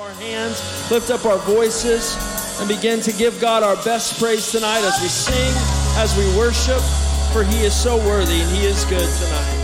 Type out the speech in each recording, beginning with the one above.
our hands, lift up our voices, and begin to give God our best praise tonight as we sing, as we worship, for He is so worthy and He is good tonight.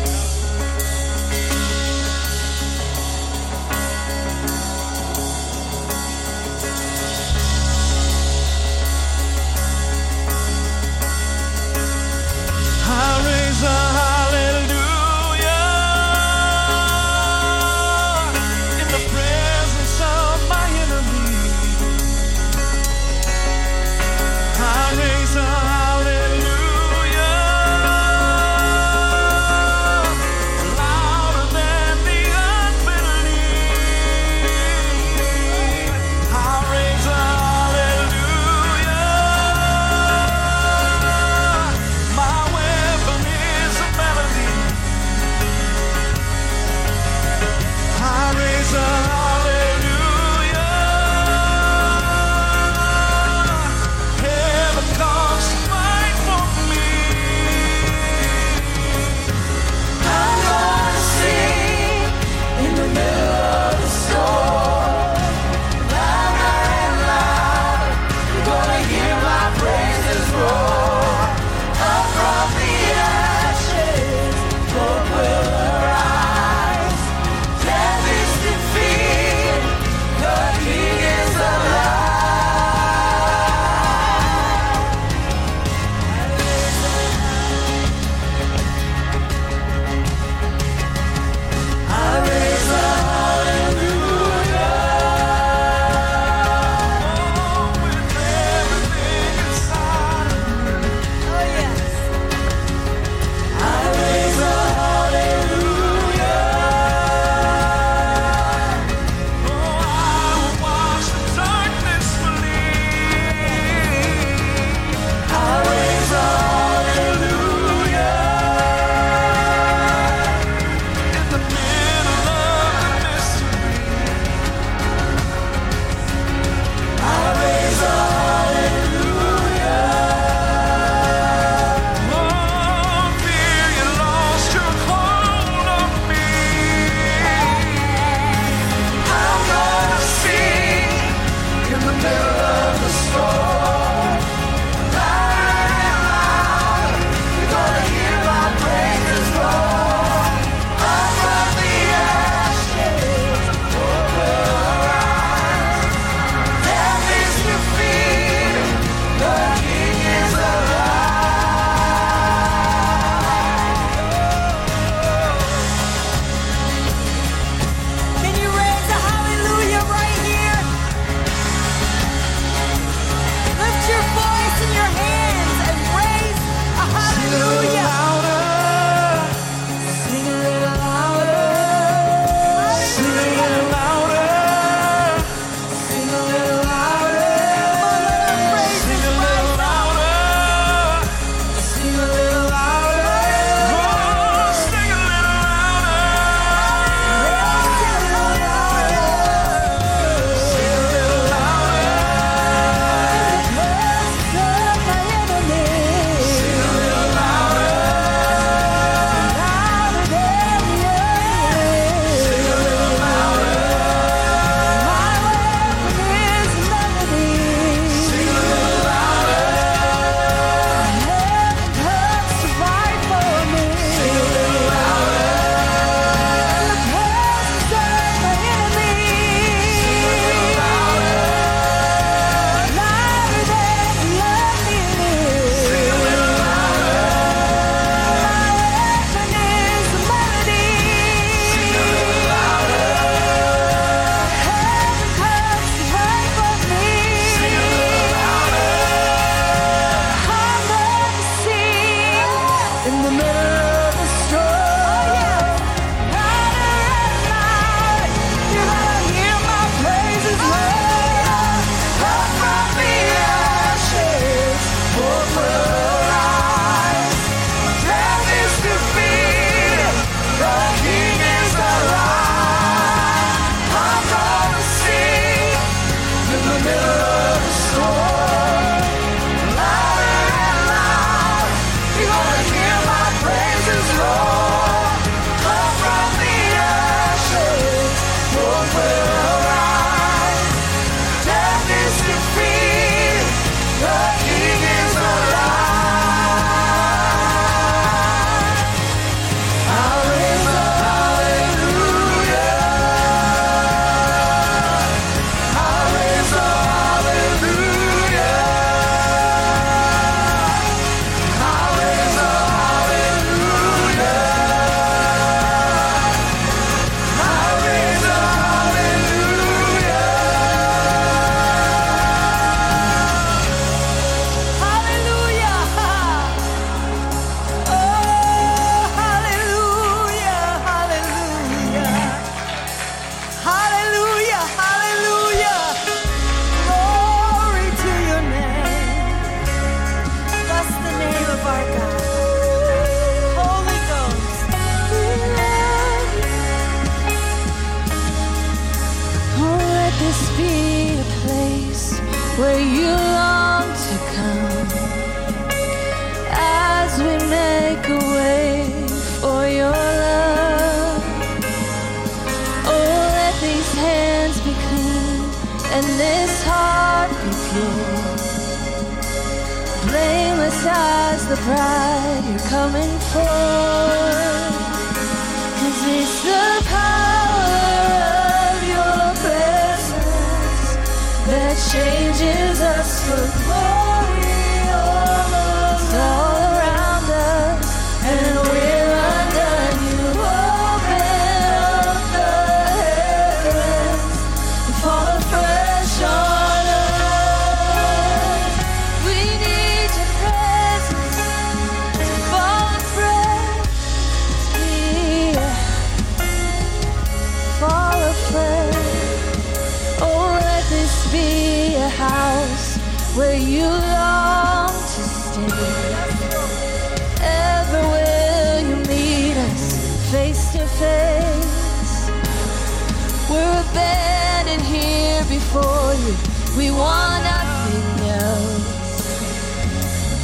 bed here before you. We want nothing else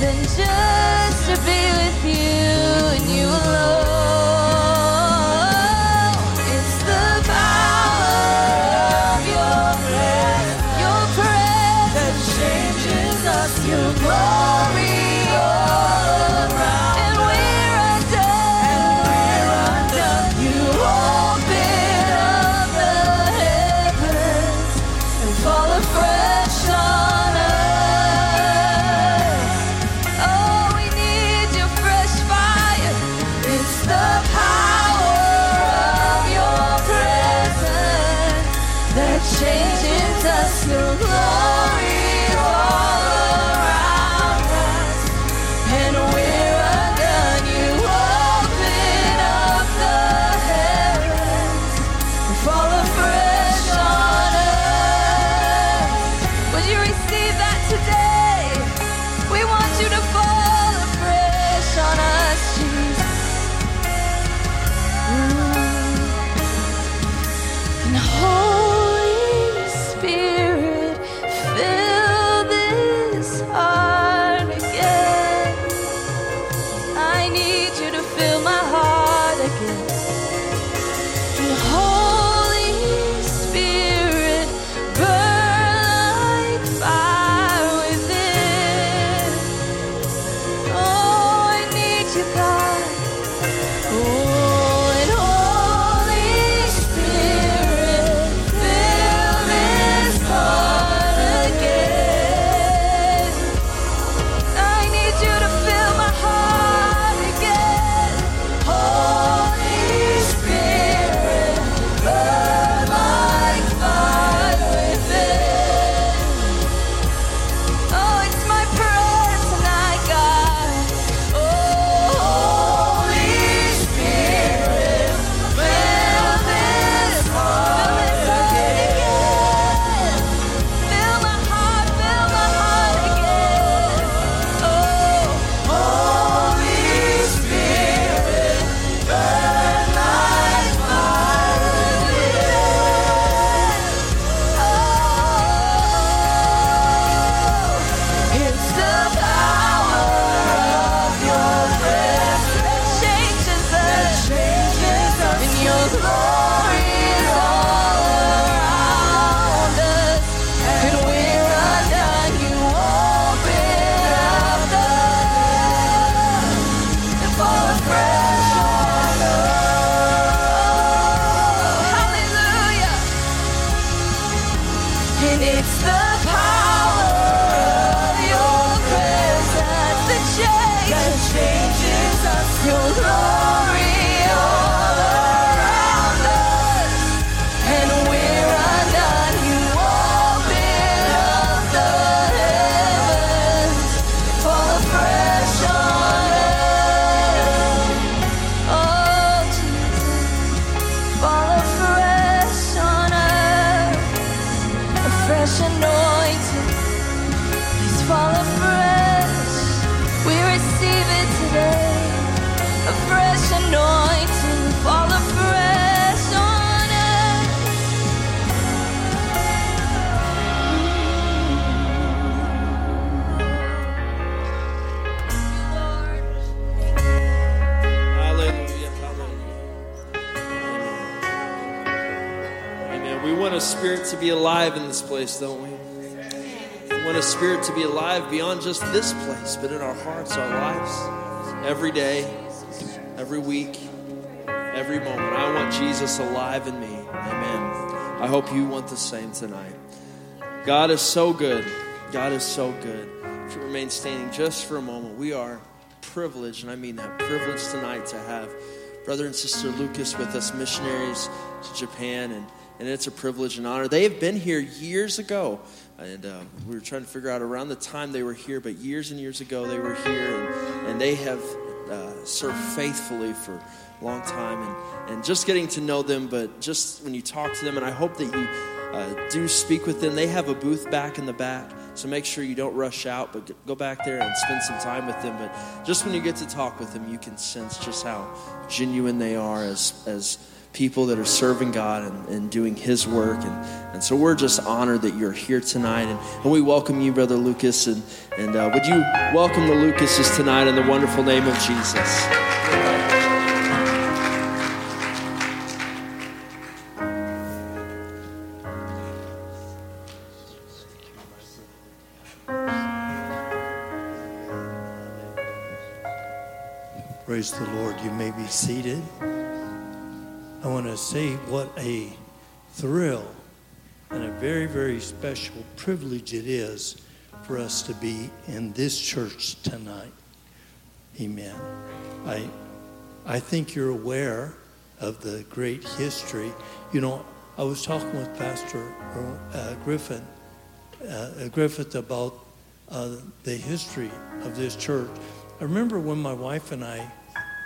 than just to be with you. Alive in me. Amen. I hope you want the same tonight. God is so good. God is so good. If you remain standing just for a moment, we are privileged, and I mean that privilege tonight to have brother and sister Lucas with us, missionaries to Japan, and, and it's a privilege and honor. They have been here years ago, and uh, we were trying to figure out around the time they were here, but years and years ago they were here, and, and they have uh, served faithfully for long time, and, and just getting to know them, but just when you talk to them, and I hope that you uh, do speak with them. They have a booth back in the back, so make sure you don't rush out, but go back there and spend some time with them. But just when you get to talk with them, you can sense just how genuine they are as, as people that are serving God and, and doing His work. And, and so we're just honored that you're here tonight. And, and we welcome you, Brother Lucas. And, and uh, would you welcome the Lucases tonight in the wonderful name of Jesus? Praise the Lord. You may be seated. I want to say what a thrill and a very, very special privilege it is for us to be in this church tonight. Amen. I, I think you're aware of the great history. You know, I was talking with Pastor uh, Griffin, uh, Griffith about uh, the history of this church. I remember when my wife and I,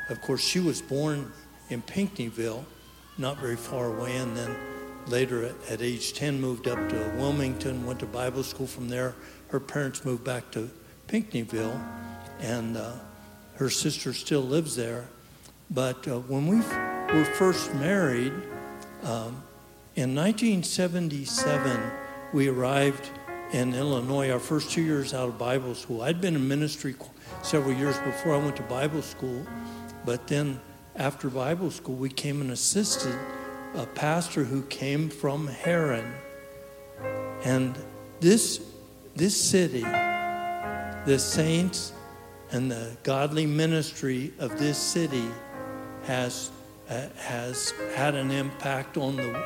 of course, she was born in Pinckneyville, not very far away, and then later at, at age 10 moved up to Wilmington, went to Bible school from there. Her parents moved back to Pinckneyville, and uh, her sister still lives there. But uh, when we f- were first married, um, in 1977, we arrived in Illinois, our first two years out of Bible school. I'd been in ministry several years before I went to Bible school, but then after Bible school, we came and assisted a pastor who came from Herrin. And this, this city, the saints and the godly ministry of this city has, uh, has had an impact on the,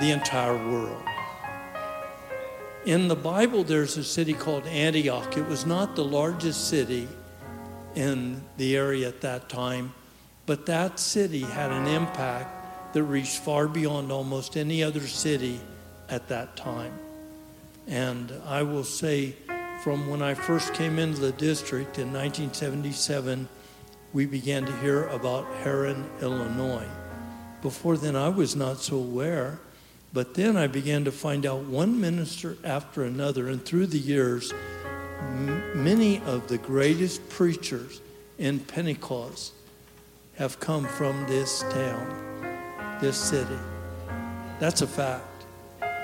the entire world. In the Bible, there's a city called Antioch. It was not the largest city in the area at that time, but that city had an impact that reached far beyond almost any other city at that time. And I will say, from when I first came into the district in 1977, we began to hear about Herrin, Illinois. Before then, I was not so aware. But then I began to find out one minister after another, and through the years, m- many of the greatest preachers in Pentecost have come from this town, this city. That's a fact.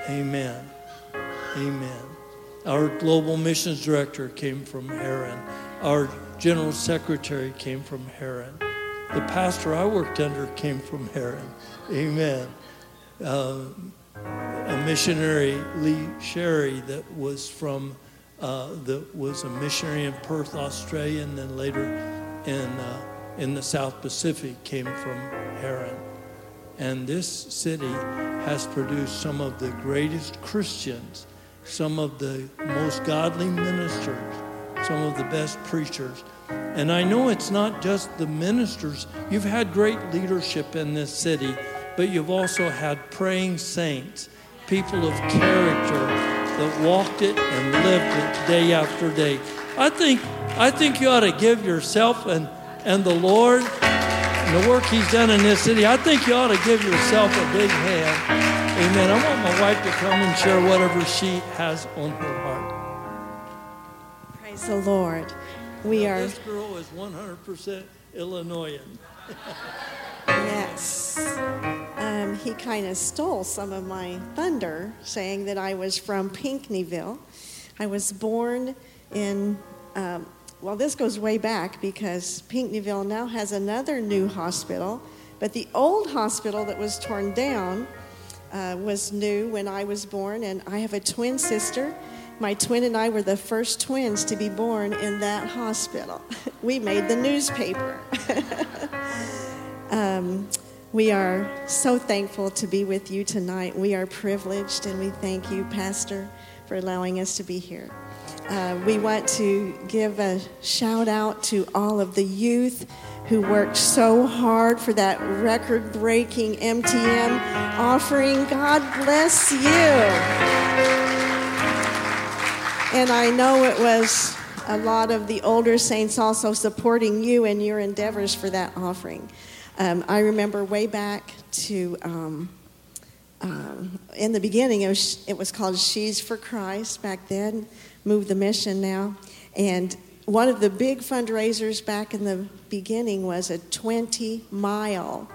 Amen. Amen. Our global missions director came from Herrin. Our general secretary came from Herrin. The pastor I worked under came from Herrin. Amen. Uh, a missionary, Lee Sherry, that was from, uh, that was a missionary in Perth, Australia, and then later in, uh, in the South Pacific, came from Herrin. And this city has produced some of the greatest Christians, some of the most godly ministers, some of the best preachers. And I know it's not just the ministers. You've had great leadership in this city, but you've also had praying saints, people of character that walked it and lived it day after day. I think, I think you ought to give yourself and, and the Lord and the work He's done in this city. I think you ought to give yourself a big hand. Amen. I want my wife to come and share whatever she has on her heart. Praise the Lord. We are, This girl is 100% Illinoisan. yes. Um, he kind of stole some of my thunder, saying that I was from Pinckneyville. I was born in, um, well, this goes way back because Pinckneyville now has another new hospital, but the old hospital that was torn down uh, was new when I was born, and I have a twin sister. My twin and I were the first twins to be born in that hospital. we made the newspaper. um, we are so thankful to be with you tonight. We are privileged, and we thank you, Pastor, for allowing us to be here. Uh, we want to give a shout out to all of the youth who worked so hard for that record breaking MTM offering. God bless you. And I know it was a lot of the older saints also supporting you in your endeavors for that offering. Um, I remember way back to um, um, in the beginning, it was, it was called Sheaves for Christ back then, Move the Mission now. And one of the big fundraisers back in the beginning was a 20 mile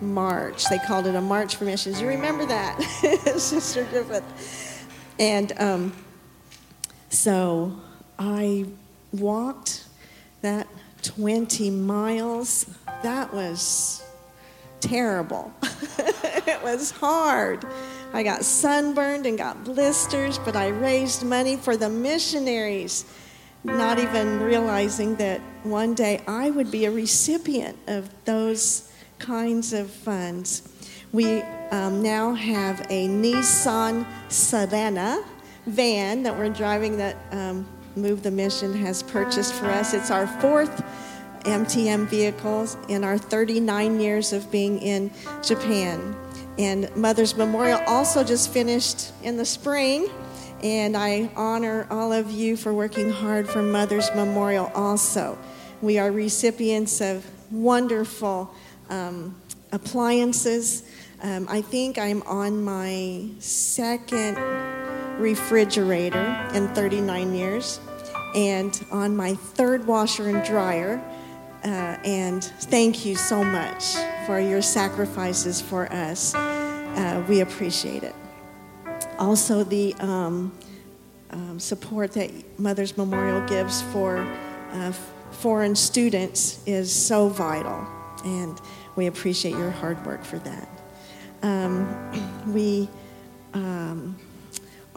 march. They called it a March for Missions. You remember that, Sister Griffith? And um, so I walked that 20 miles. That was terrible. it was hard. I got sunburned and got blisters, but I raised money for the missionaries, not even realizing that one day I would be a recipient of those kinds of funds. We um, now have a Nissan Serena van that we're driving that um, Move the Mission has purchased for us. It's our fourth MTM vehicles in our 39 years of being in Japan. And Mother's Memorial also just finished in the spring. And I honor all of you for working hard for Mother's Memorial also. We are recipients of wonderful um, appliances. Um, I think I'm on my second refrigerator in 39 years and on my third washer and dryer. Uh, and thank you so much for your sacrifices for us. Uh, we appreciate it. Also, the um, um, support that Mother's Memorial gives for uh, foreign students is so vital, and we appreciate your hard work for that. Um, we um,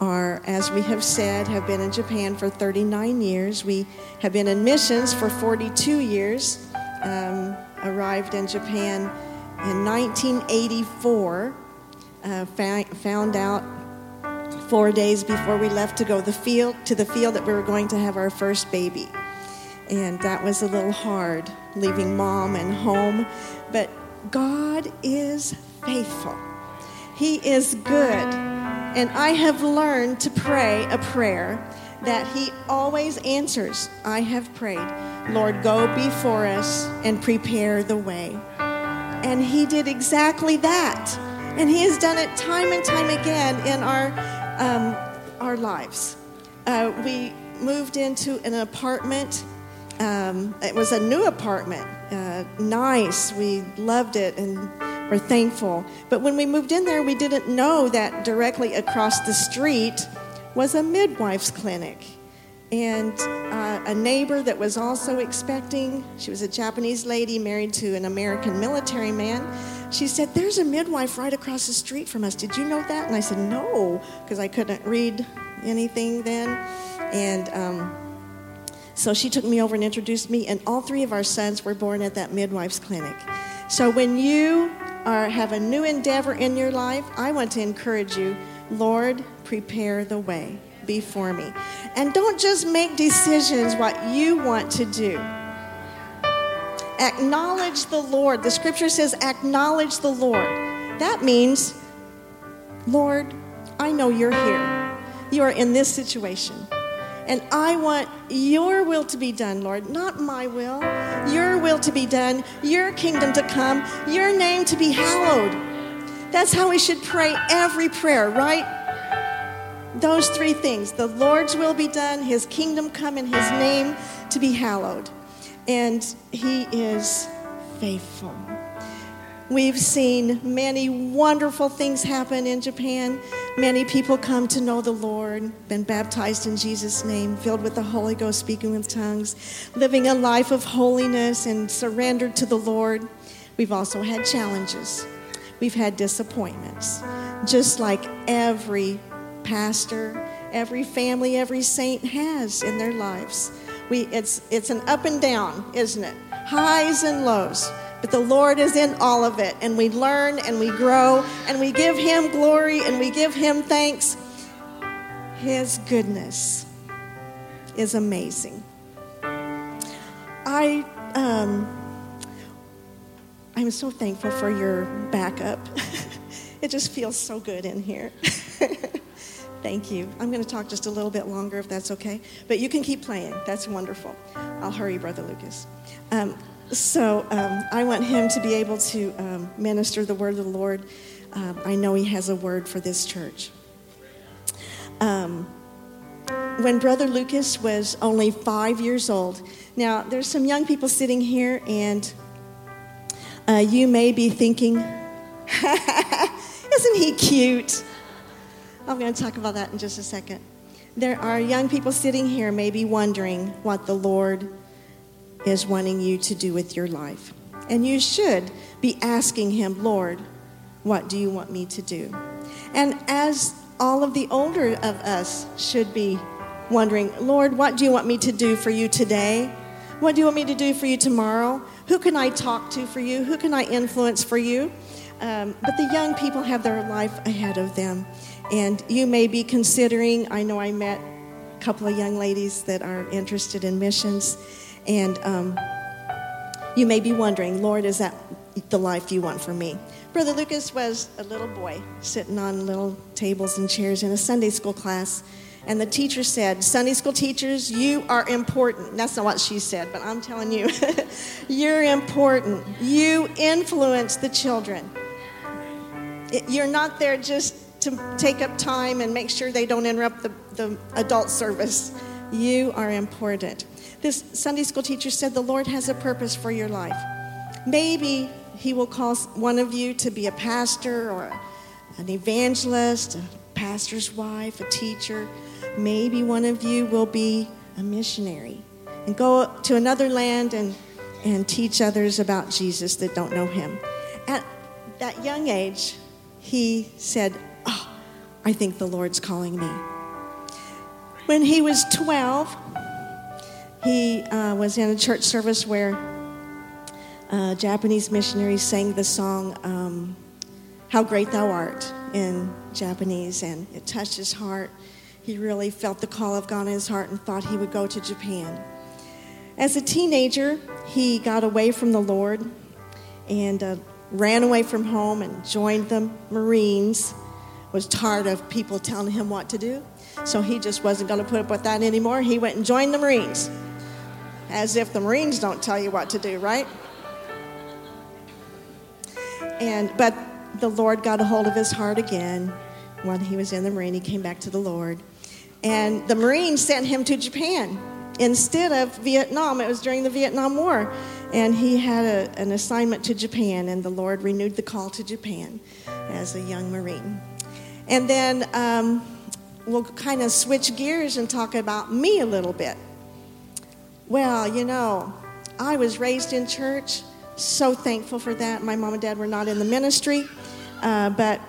are, as we have said, have been in Japan for 39 years. We have been in missions for 42 years. Um, arrived in Japan in 1984. Uh, found, found out four days before we left to go the field to the field that we were going to have our first baby, and that was a little hard, leaving mom and home. But God is faithful. He is good. And I have learned to pray a prayer that He always answers. I have prayed, Lord, go before us and prepare the way. And He did exactly that. And He has done it time and time again in our, um, our lives. Uh, we moved into an apartment. Um, it was a new apartment, uh, nice. We loved it and we're thankful. But when we moved in there, we didn't know that directly across the street was a midwife's clinic. And uh, a neighbor that was also expecting, she was a Japanese lady married to an American military man. She said, There's a midwife right across the street from us. Did you know that? And I said, No, because I couldn't read anything then. And um, so she took me over and introduced me, and all three of our sons were born at that midwife's clinic. So when you are, have a new endeavor in your life, I want to encourage you Lord, prepare the way before me. And don't just make decisions what you want to do. Acknowledge the Lord. The scripture says, acknowledge the Lord. That means, Lord, I know you're here. You are in this situation. And I want your will to be done, Lord, not my will. Your will to be done, your kingdom to come, your name to be hallowed. That's how we should pray every prayer, right? Those three things the Lord's will be done, his kingdom come, and his name to be hallowed. And he is faithful. We've seen many wonderful things happen in Japan. Many people come to know the Lord, been baptized in Jesus' name, filled with the Holy Ghost, speaking with tongues, living a life of holiness and surrendered to the Lord. We've also had challenges. We've had disappointments. just like every pastor, every family, every saint has in their lives. We, it's, it's an up and down, isn't it? Highs and lows. But the Lord is in all of it, and we learn and we grow and we give Him glory and we give Him thanks. His goodness is amazing. I um, I'm so thankful for your backup. it just feels so good in here. Thank you. I'm going to talk just a little bit longer if that's okay. But you can keep playing. That's wonderful. I'll hurry, Brother Lucas. Um, so um, I want him to be able to um, minister the word of the Lord. Um, I know he has a word for this church. Um, when Brother Lucas was only five years old, now there's some young people sitting here, and uh, you may be thinking, isn't he cute? I'm going to talk about that in just a second. There are young people sitting here, maybe wondering what the Lord is wanting you to do with your life. And you should be asking Him, Lord, what do you want me to do? And as all of the older of us should be wondering, Lord, what do you want me to do for you today? What do you want me to do for you tomorrow? Who can I talk to for you? Who can I influence for you? Um, but the young people have their life ahead of them. And you may be considering, I know I met a couple of young ladies that are interested in missions. And um, you may be wondering, Lord, is that the life you want for me? Brother Lucas was a little boy sitting on little tables and chairs in a Sunday school class. And the teacher said, Sunday school teachers, you are important. That's not what she said, but I'm telling you, you're important. You influence the children. You're not there just to take up time and make sure they don't interrupt the, the adult service. You are important. This Sunday school teacher said the Lord has a purpose for your life. Maybe He will call one of you to be a pastor or an evangelist, a pastor's wife, a teacher. Maybe one of you will be a missionary and go to another land and, and teach others about Jesus that don't know Him. At that young age, he said, Oh, I think the Lord's calling me. When he was 12, he uh, was in a church service where uh, Japanese missionaries sang the song, um, How Great Thou Art, in Japanese, and it touched his heart. He really felt the call of God in his heart and thought he would go to Japan. As a teenager, he got away from the Lord and uh, ran away from home and joined the Marines. Was tired of people telling him what to do, so he just wasn't going to put up with that anymore. He went and joined the Marines, as if the Marines don't tell you what to do, right? And but the Lord got a hold of his heart again when he was in the Marine. He came back to the Lord, and the Marines sent him to Japan instead of Vietnam. It was during the Vietnam War, and he had a, an assignment to Japan, and the Lord renewed the call to Japan as a young Marine. And then um, we'll kind of switch gears and talk about me a little bit. Well, you know, I was raised in church, so thankful for that. My mom and dad were not in the ministry, uh, but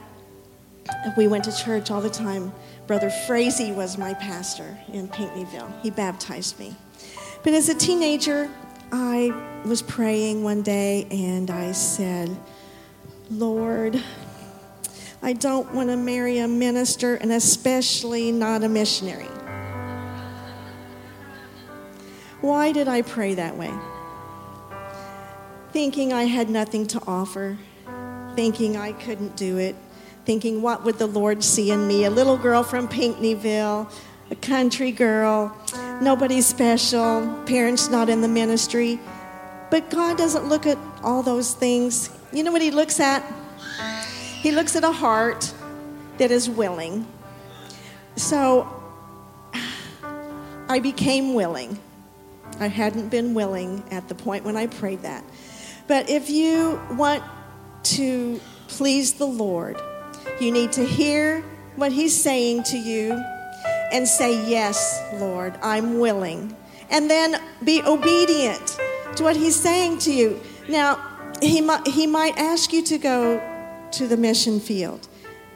we went to church all the time. Brother Frazee was my pastor in Pinckneyville. He baptized me. But as a teenager, I was praying one day and I said, Lord, I don't want to marry a minister and especially not a missionary. Why did I pray that way? Thinking I had nothing to offer, thinking I couldn't do it, thinking what would the Lord see in me? A little girl from Pinckneyville, a country girl, nobody special, parents not in the ministry. But God doesn't look at all those things. You know what He looks at? He looks at a heart that is willing. So I became willing. I hadn't been willing at the point when I prayed that. But if you want to please the Lord, you need to hear what He's saying to you and say, Yes, Lord, I'm willing. And then be obedient to what He's saying to you. Now, He might, he might ask you to go to the mission field,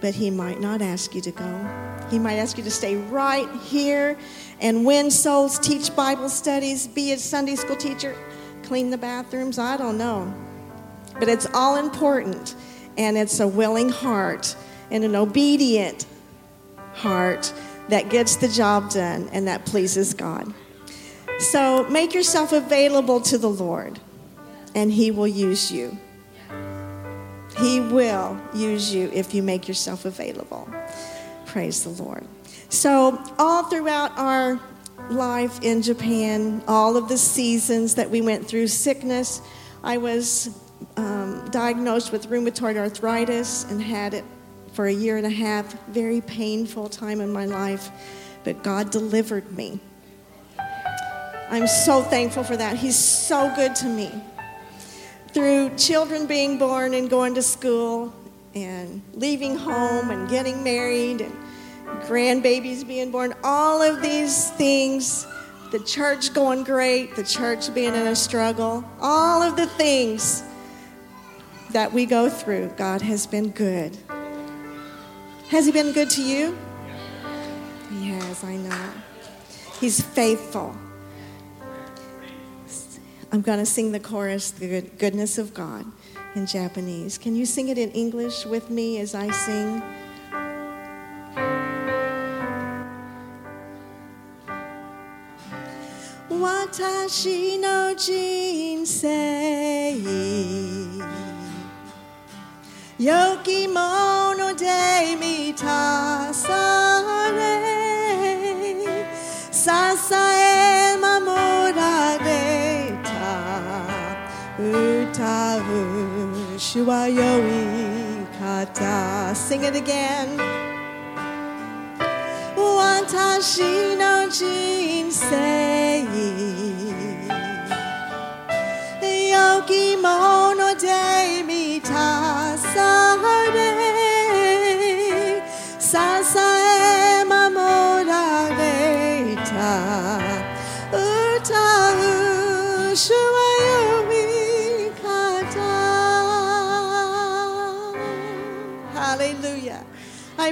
but He might not ask you to go. He might ask you to stay right here and win souls, teach Bible studies, be a Sunday school teacher, clean the bathrooms. I don't know. But it's all important, and it's a willing heart and an obedient heart that gets the job done and that pleases God. So make yourself available to the Lord, and He will use you. He will use you if you make yourself available. Praise the Lord. So, all throughout our life in Japan, all of the seasons that we went through sickness, I was um, diagnosed with rheumatoid arthritis and had it for a year and a half. Very painful time in my life, but God delivered me. I'm so thankful for that. He's so good to me. Through children being born and going to school and leaving home and getting married and grandbabies being born, all of these things, the church going great, the church being in a struggle, all of the things that we go through, God has been good. Has He been good to you? Has, I know. He's faithful. I'm going to sing the chorus, The Goodness of God, in Japanese. Can you sing it in English with me as I sing? 私の人生良きもので満たされ支え守られた歌う主は良い方 Sing it again 私の人生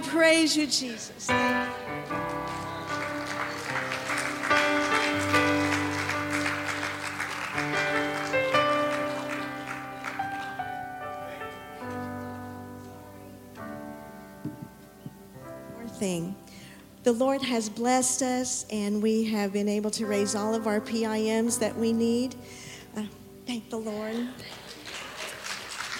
praise you Jesus thing. The Lord has blessed us, and we have been able to raise all of our PIMs that we need. Uh, thank the Lord.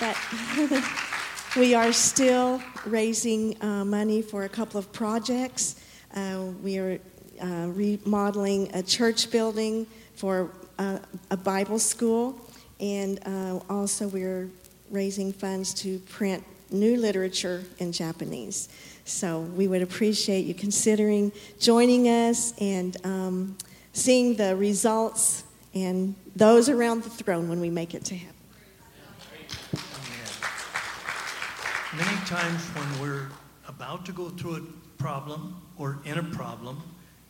But we are still raising uh, money for a couple of projects. Uh, we are uh, remodeling a church building for uh, a Bible school, and uh, also we're raising funds to print new literature in Japanese. So we would appreciate you considering joining us and um, seeing the results and those around the throne when we make it to heaven. Many times when we're about to go through a problem or in a problem,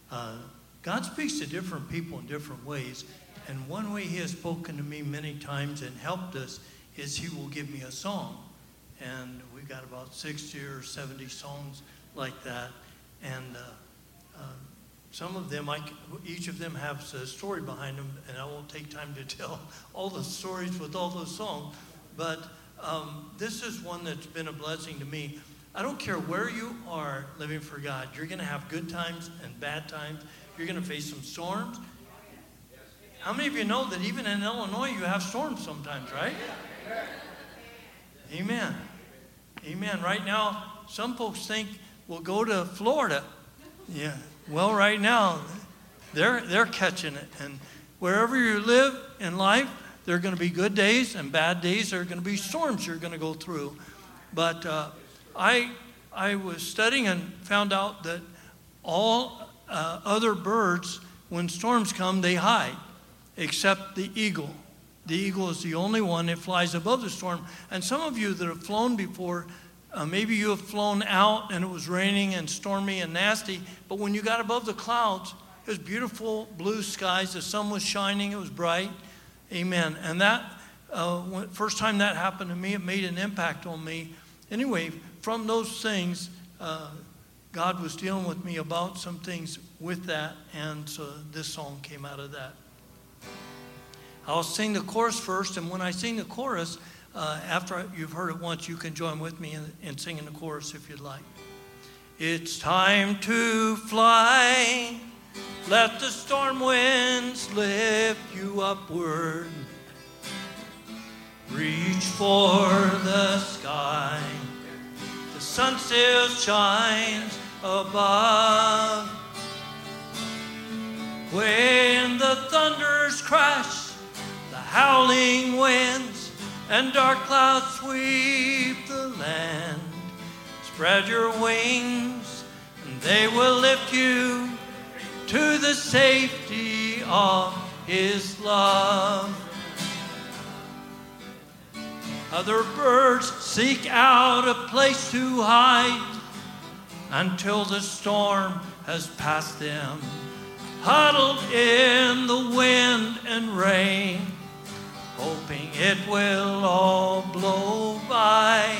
uh, God speaks to different people in different ways. And one way He has spoken to me many times and helped us is He will give me a song. And we've got about 60 or 70 songs like that. And uh, uh, some of them, I, each of them has a story behind them, and I won't take time to tell all the stories with all those songs. But um, this is one that's been a blessing to me. I don't care where you are living for God, you're going to have good times and bad times. You're going to face some storms. How many of you know that even in Illinois you have storms sometimes, right? Amen. Amen. Right now, some folks think we'll go to Florida. Yeah. Well, right now, they're they're catching it. And wherever you live in life, there are going to be good days and bad days. There are going to be storms you're going to go through. But uh, I I was studying and found out that all uh, other birds, when storms come, they hide, except the eagle. The eagle is the only one that flies above the storm. And some of you that have flown before, uh, maybe you have flown out and it was raining and stormy and nasty, but when you got above the clouds, it was beautiful blue skies. The sun was shining. It was bright. Amen. And that, uh, first time that happened to me, it made an impact on me. Anyway, from those things, uh, God was dealing with me about some things with that, and so this song came out of that. I'll sing the chorus first, and when I sing the chorus, uh, after you've heard it once, you can join with me in, in singing the chorus if you'd like. It's time to fly. Let the storm winds lift you upward. Reach for the sky. The sun still shines above. When the thunders crash, the howling winds and dark clouds sweep the land, spread your wings, and they will lift you to the safety of His love. Other birds seek out a place to hide until the storm has passed them, huddled in the wind and rain, hoping it will all blow by.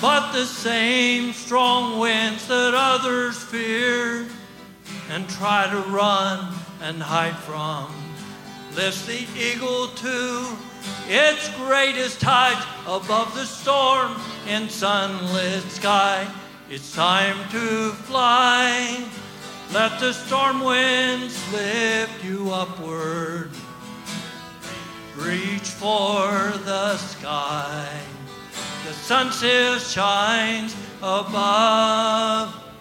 But the same strong winds that others fear and try to run and hide from lifts the eagle to its greatest height above the storm in sunlit sky. It's time to fly. Let the storm winds lift you upward. Reach for the sky. The sun still shines above.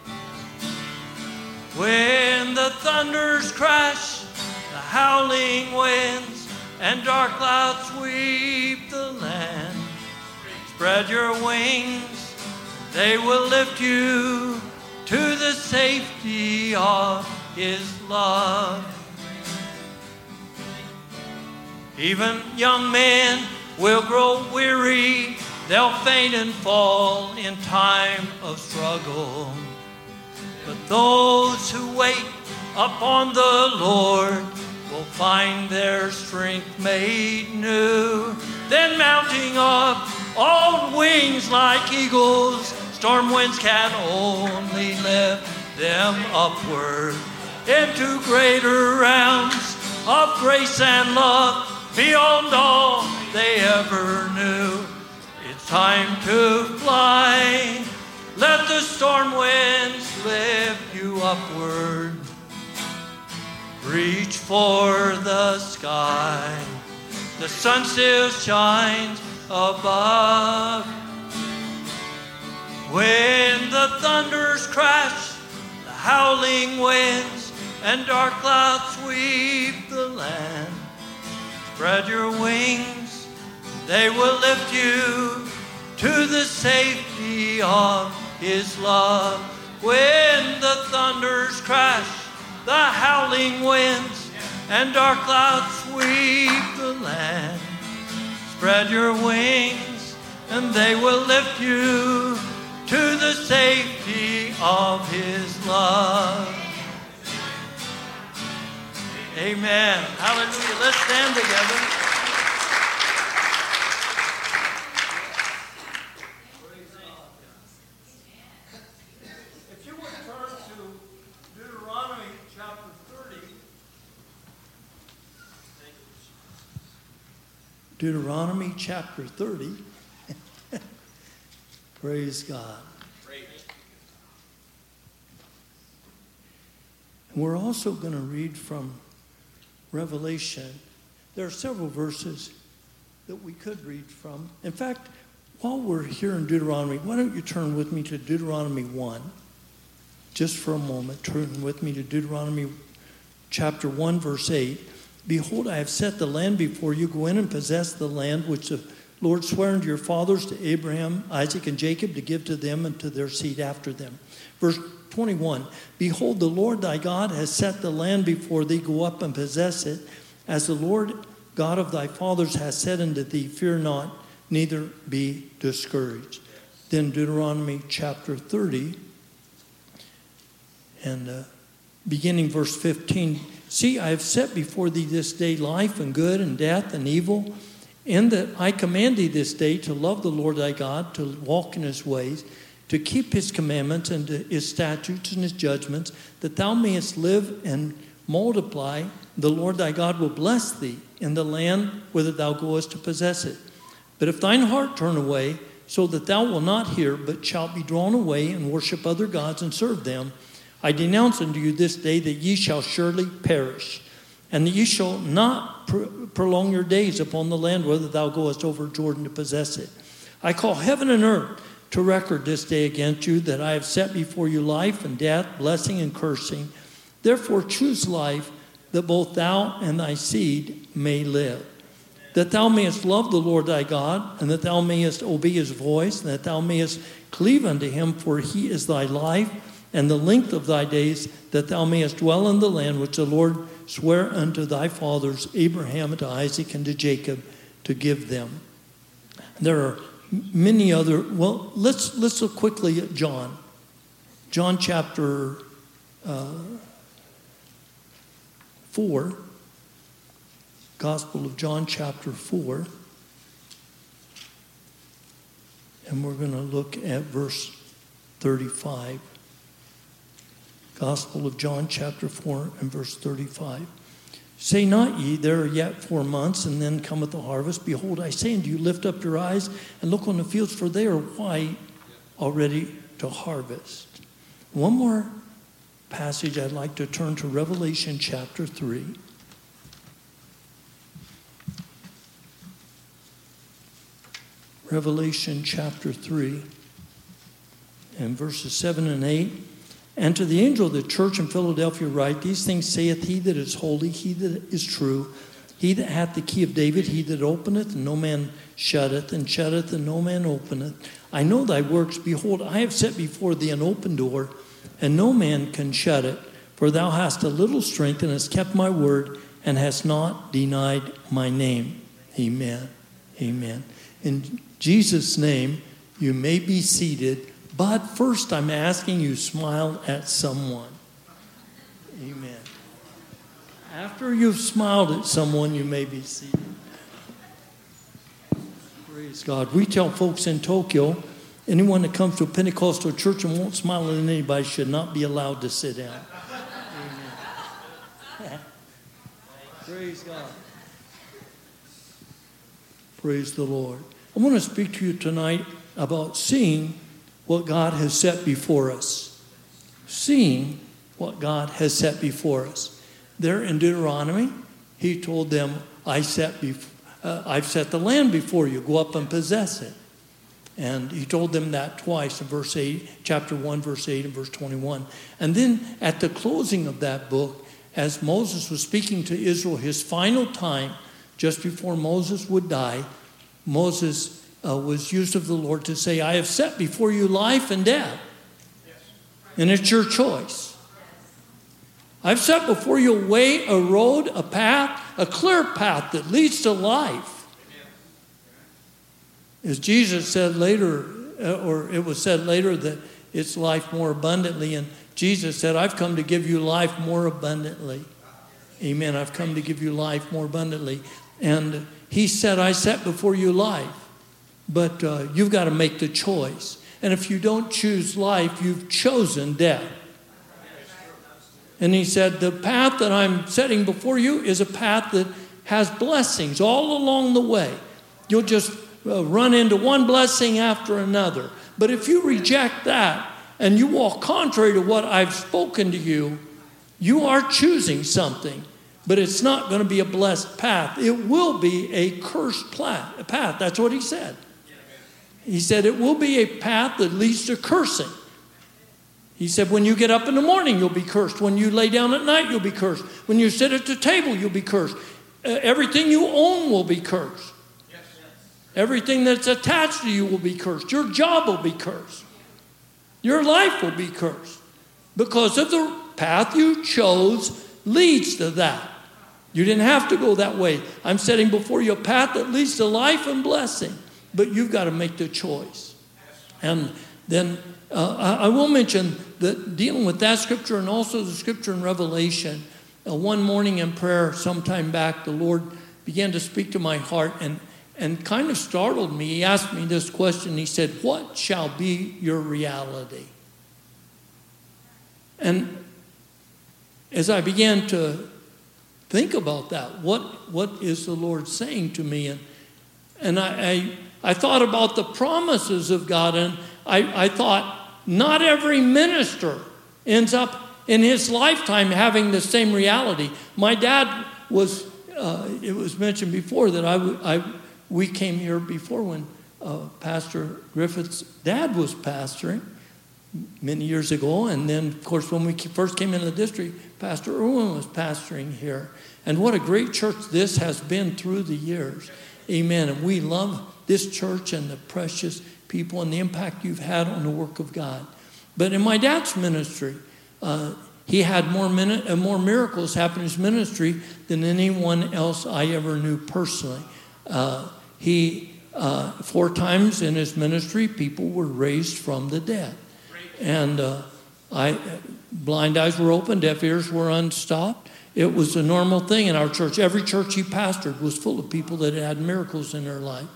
When the thunders crash, the howling winds and dark clouds sweep the land, spread your wings, they will lift you to the safety of His love. Even young men will grow weary, they'll faint and fall in time of struggle. But those who wait upon the Lord will find their strength made new. Then mounting up on wings like eagles, storm winds can only lift them upward into greater realms of grace and love beyond all they ever knew. It's time to fly. Let the storm winds lift you upward. Reach for the sky. The sun still shines above. When the thunders crash, the howling winds and dark clouds sweep the land, spread your wings, they will lift you to the safety of His love. When the thunders crash, the howling winds and dark clouds sweep the land. Spread your wings, and they will lift you to the safety of His love. Amen. Hallelujah. Let's stand together. If you would turn to Deuteronomy chapter 30. Deuteronomy chapter 30. Praise God. And we're also going to read from Revelation. There are several verses that we could read from. In fact, while we're here in Deuteronomy, why don't you turn with me to Deuteronomy 1? Just for a moment, turn with me to Deuteronomy chapter 1, verse 8. Behold, I have set the land before you. Go in and possess the land which the Lord sware unto your fathers, to Abraham, Isaac, and Jacob, to give to them and to their seed after them. Verse 21 Behold, the Lord thy God has set the land before thee. Go up and possess it. As the Lord God of thy fathers has said unto thee, Fear not, neither be discouraged. Then Deuteronomy chapter 30, and uh, beginning verse 15 See, I have set before thee this day life and good and death and evil. In that I command thee this day to love the Lord thy God, to walk in his ways, to keep his commandments and his statutes and his judgments, that thou mayest live and multiply. The Lord thy God will bless thee in the land whither thou goest to possess it. But if thine heart turn away, so that thou wilt not hear, but shalt be drawn away and worship other gods and serve them, I denounce unto you this day that ye shall surely perish, and that ye shall not pr- prolong your days upon the land whither thou goest over Jordan to possess it. I call heaven and earth to record this day against you that I have set before you life and death, blessing and cursing. Therefore choose life, that both thou and thy seed may live that thou mayest love the Lord thy God, and that thou mayest obey his voice, and that thou mayest cleave unto him, for he is thy life, and the length of thy days, that thou mayest dwell in the land which the Lord sware unto thy fathers, Abraham, to Isaac, and to Jacob, to give them. There are many other. Well, let's let's look quickly at John. John chapter uh, four. Gospel of John, chapter 4. And we're going to look at verse 35. Gospel of John, chapter 4, and verse 35. Say not ye, there are yet four months, and then cometh the harvest. Behold, I say unto you, lift up your eyes and look on the fields, for they are white already to harvest. One more passage I'd like to turn to Revelation chapter 3. Revelation chapter 3 and verses 7 and 8. And to the angel of the church in Philadelphia write, These things saith he that is holy, he that is true, he that hath the key of David, he that openeth, and no man shutteth, and shutteth, and no man openeth. I know thy works. Behold, I have set before thee an open door, and no man can shut it. For thou hast a little strength, and hast kept my word, and hast not denied my name. Amen. Amen. In Jesus' name, you may be seated, but first I'm asking you smile at someone. Amen. After you've smiled at someone, you may be seated. Praise God. We tell folks in Tokyo anyone that comes to a Pentecostal church and won't smile at anybody should not be allowed to sit down. Amen. Praise God. Praise the Lord. I want to speak to you tonight about seeing what God has set before us. Seeing what God has set before us. There in Deuteronomy, he told them, I set bef- uh, I've set the land before you. Go up and possess it. And he told them that twice in verse 8, chapter 1, verse 8, and verse 21. And then at the closing of that book, as Moses was speaking to Israel his final time, just before Moses would die, Moses uh, was used of the Lord to say, I have set before you life and death. And it's your choice. I've set before you a way, a road, a path, a clear path that leads to life. As Jesus said later, uh, or it was said later that it's life more abundantly, and Jesus said, I've come to give you life more abundantly. Amen. I've come to give you life more abundantly. And he said, I set before you life, but uh, you've got to make the choice. And if you don't choose life, you've chosen death. And he said, The path that I'm setting before you is a path that has blessings all along the way. You'll just uh, run into one blessing after another. But if you reject that and you walk contrary to what I've spoken to you, you are choosing something, but it's not going to be a blessed path. It will be a cursed path. That's what he said. He said it will be a path that leads to cursing. He said, when you get up in the morning, you'll be cursed. When you lay down at night, you'll be cursed. When you sit at the table, you'll be cursed. Uh, everything you own will be cursed. Everything that's attached to you will be cursed. Your job will be cursed. Your life will be cursed. Because of the path you chose leads to that. You didn't have to go that way. I'm setting before you a path that leads to life and blessing, but you've got to make the choice. And then uh, I, I, will mention that dealing with that scripture and also the scripture in Revelation, uh, one morning in prayer sometime back, the Lord began to speak to my heart and and kind of startled me. He asked me this question. He said, What shall be your reality? And as I began to think about that, what, what is the Lord saying to me? And, and I, I, I thought about the promises of God, and I, I thought, not every minister ends up in his lifetime having the same reality. My dad was, uh, it was mentioned before that I, I, we came here before when uh, Pastor Griffith's dad was pastoring many years ago. And then, of course, when we first came into the district, Pastor Irwin was pastoring here. And what a great church this has been through the years. Amen. And we love this church and the precious people and the impact you've had on the work of God. But in my dad's ministry, uh, he had more, min- uh, more miracles happen in his ministry than anyone else I ever knew personally. Uh, he, uh, four times in his ministry, people were raised from the dead. And uh, I, blind eyes were open, deaf ears were unstopped. It was a normal thing in our church. Every church he pastored was full of people that had miracles in their life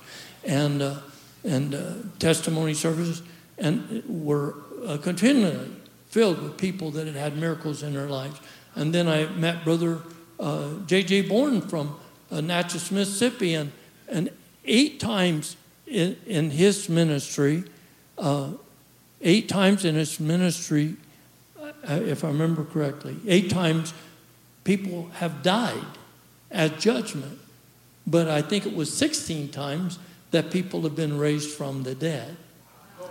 and, uh, and uh, testimony services and were uh, continually filled with people that had had miracles in their lives. And then I met Brother J.J. Uh, Bourne from uh, Natchez, Mississippi, and, and eight times in, in his ministry, uh, eight times in his ministry, if I remember correctly, eight times people have died at judgment. But I think it was 16 times that people have been raised from the dead.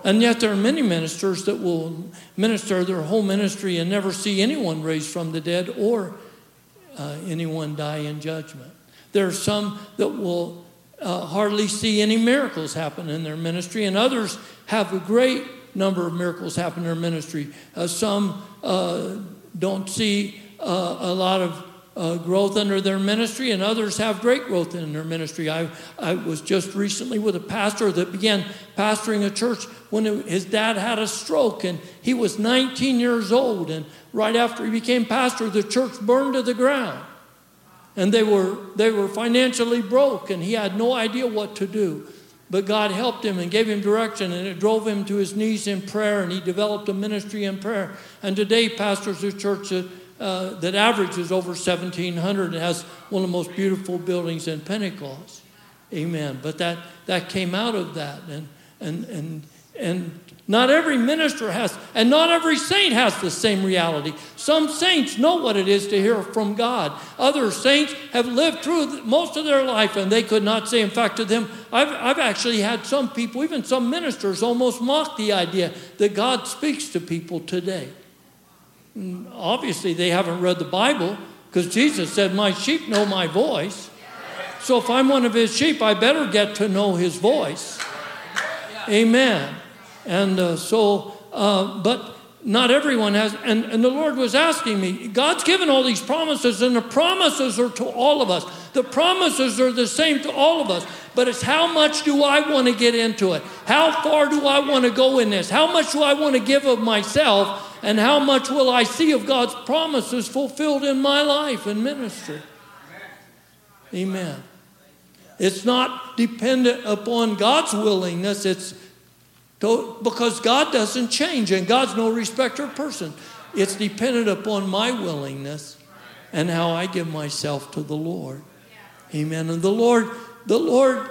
And yet, there are many ministers that will minister their whole ministry and never see anyone raised from the dead or uh, anyone die in judgment. There are some that will uh, hardly see any miracles happen in their ministry, and others have a great number of miracles happen in their ministry. Uh, some uh, don't see uh, a lot of uh, growth under their ministry, and others have great growth in their ministry. I, I was just recently with a pastor that began pastoring a church when it, his dad had a stroke, and he was 19 years old. And right after he became pastor, the church burned to the ground. And they were, they were financially broke, and he had no idea what to do. But God helped him and gave him direction, and it drove him to his knees in prayer, and he developed a ministry in prayer. And today, pastors a church that uh, that averages over 1,700 and has one of the most beautiful buildings in Pentecost. Amen. But that, that came out of that. And, and, and, and not every minister has, and not every saint has the same reality. Some saints know what it is to hear from God. Other saints have lived through most of their life and they could not say. In fact, to them, I've, I've actually had some people, even some ministers, almost mock the idea that God speaks to people today. Obviously, they haven't read the Bible because Jesus said, My sheep know my voice. So if I'm one of his sheep, I better get to know his voice. Amen. And uh, so, uh, but not everyone has. And, and the Lord was asking me, God's given all these promises, and the promises are to all of us. The promises are the same to all of us. But it's how much do I want to get into it? How far do I want to go in this? How much do I want to give of myself? And how much will I see of God's promises fulfilled in my life and ministry? Amen. It's not dependent upon God's willingness. It's because God doesn't change and God's no respecter of person. It's dependent upon my willingness and how I give myself to the Lord. Amen. And the Lord, the Lord,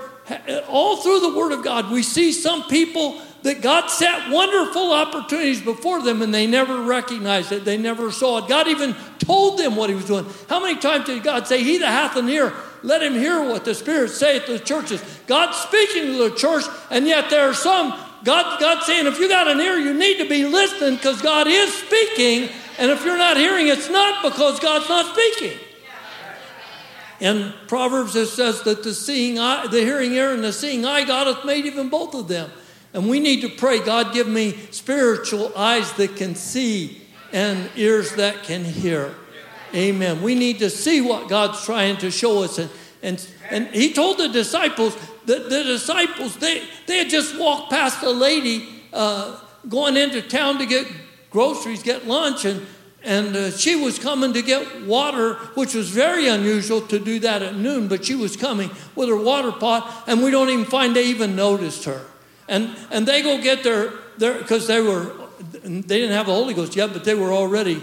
all through the Word of God, we see some people that God set wonderful opportunities before them and they never recognized it. They never saw it. God even told them what He was doing. How many times did God say, He that hath an ear, let him hear what the Spirit saith to the churches? God's speaking to the church, and yet there are some, God, God's saying, if you got an ear, you need to be listening because God is speaking. And if you're not hearing, it's not because God's not speaking. And Proverbs, it says that the seeing eye, the hearing ear and the seeing eye, God hath made even both of them. And we need to pray, God, give me spiritual eyes that can see and ears that can hear. Amen. We need to see what God's trying to show us. And, and, and he told the disciples, the, the disciples, they, they had just walked past a lady uh, going into town to get groceries, get lunch, and, and uh, she was coming to get water, which was very unusual to do that at noon, but she was coming with her water pot, and we don't even find they even noticed her. And, and they go get their, because they were, they didn't have the Holy Ghost yet, but they were already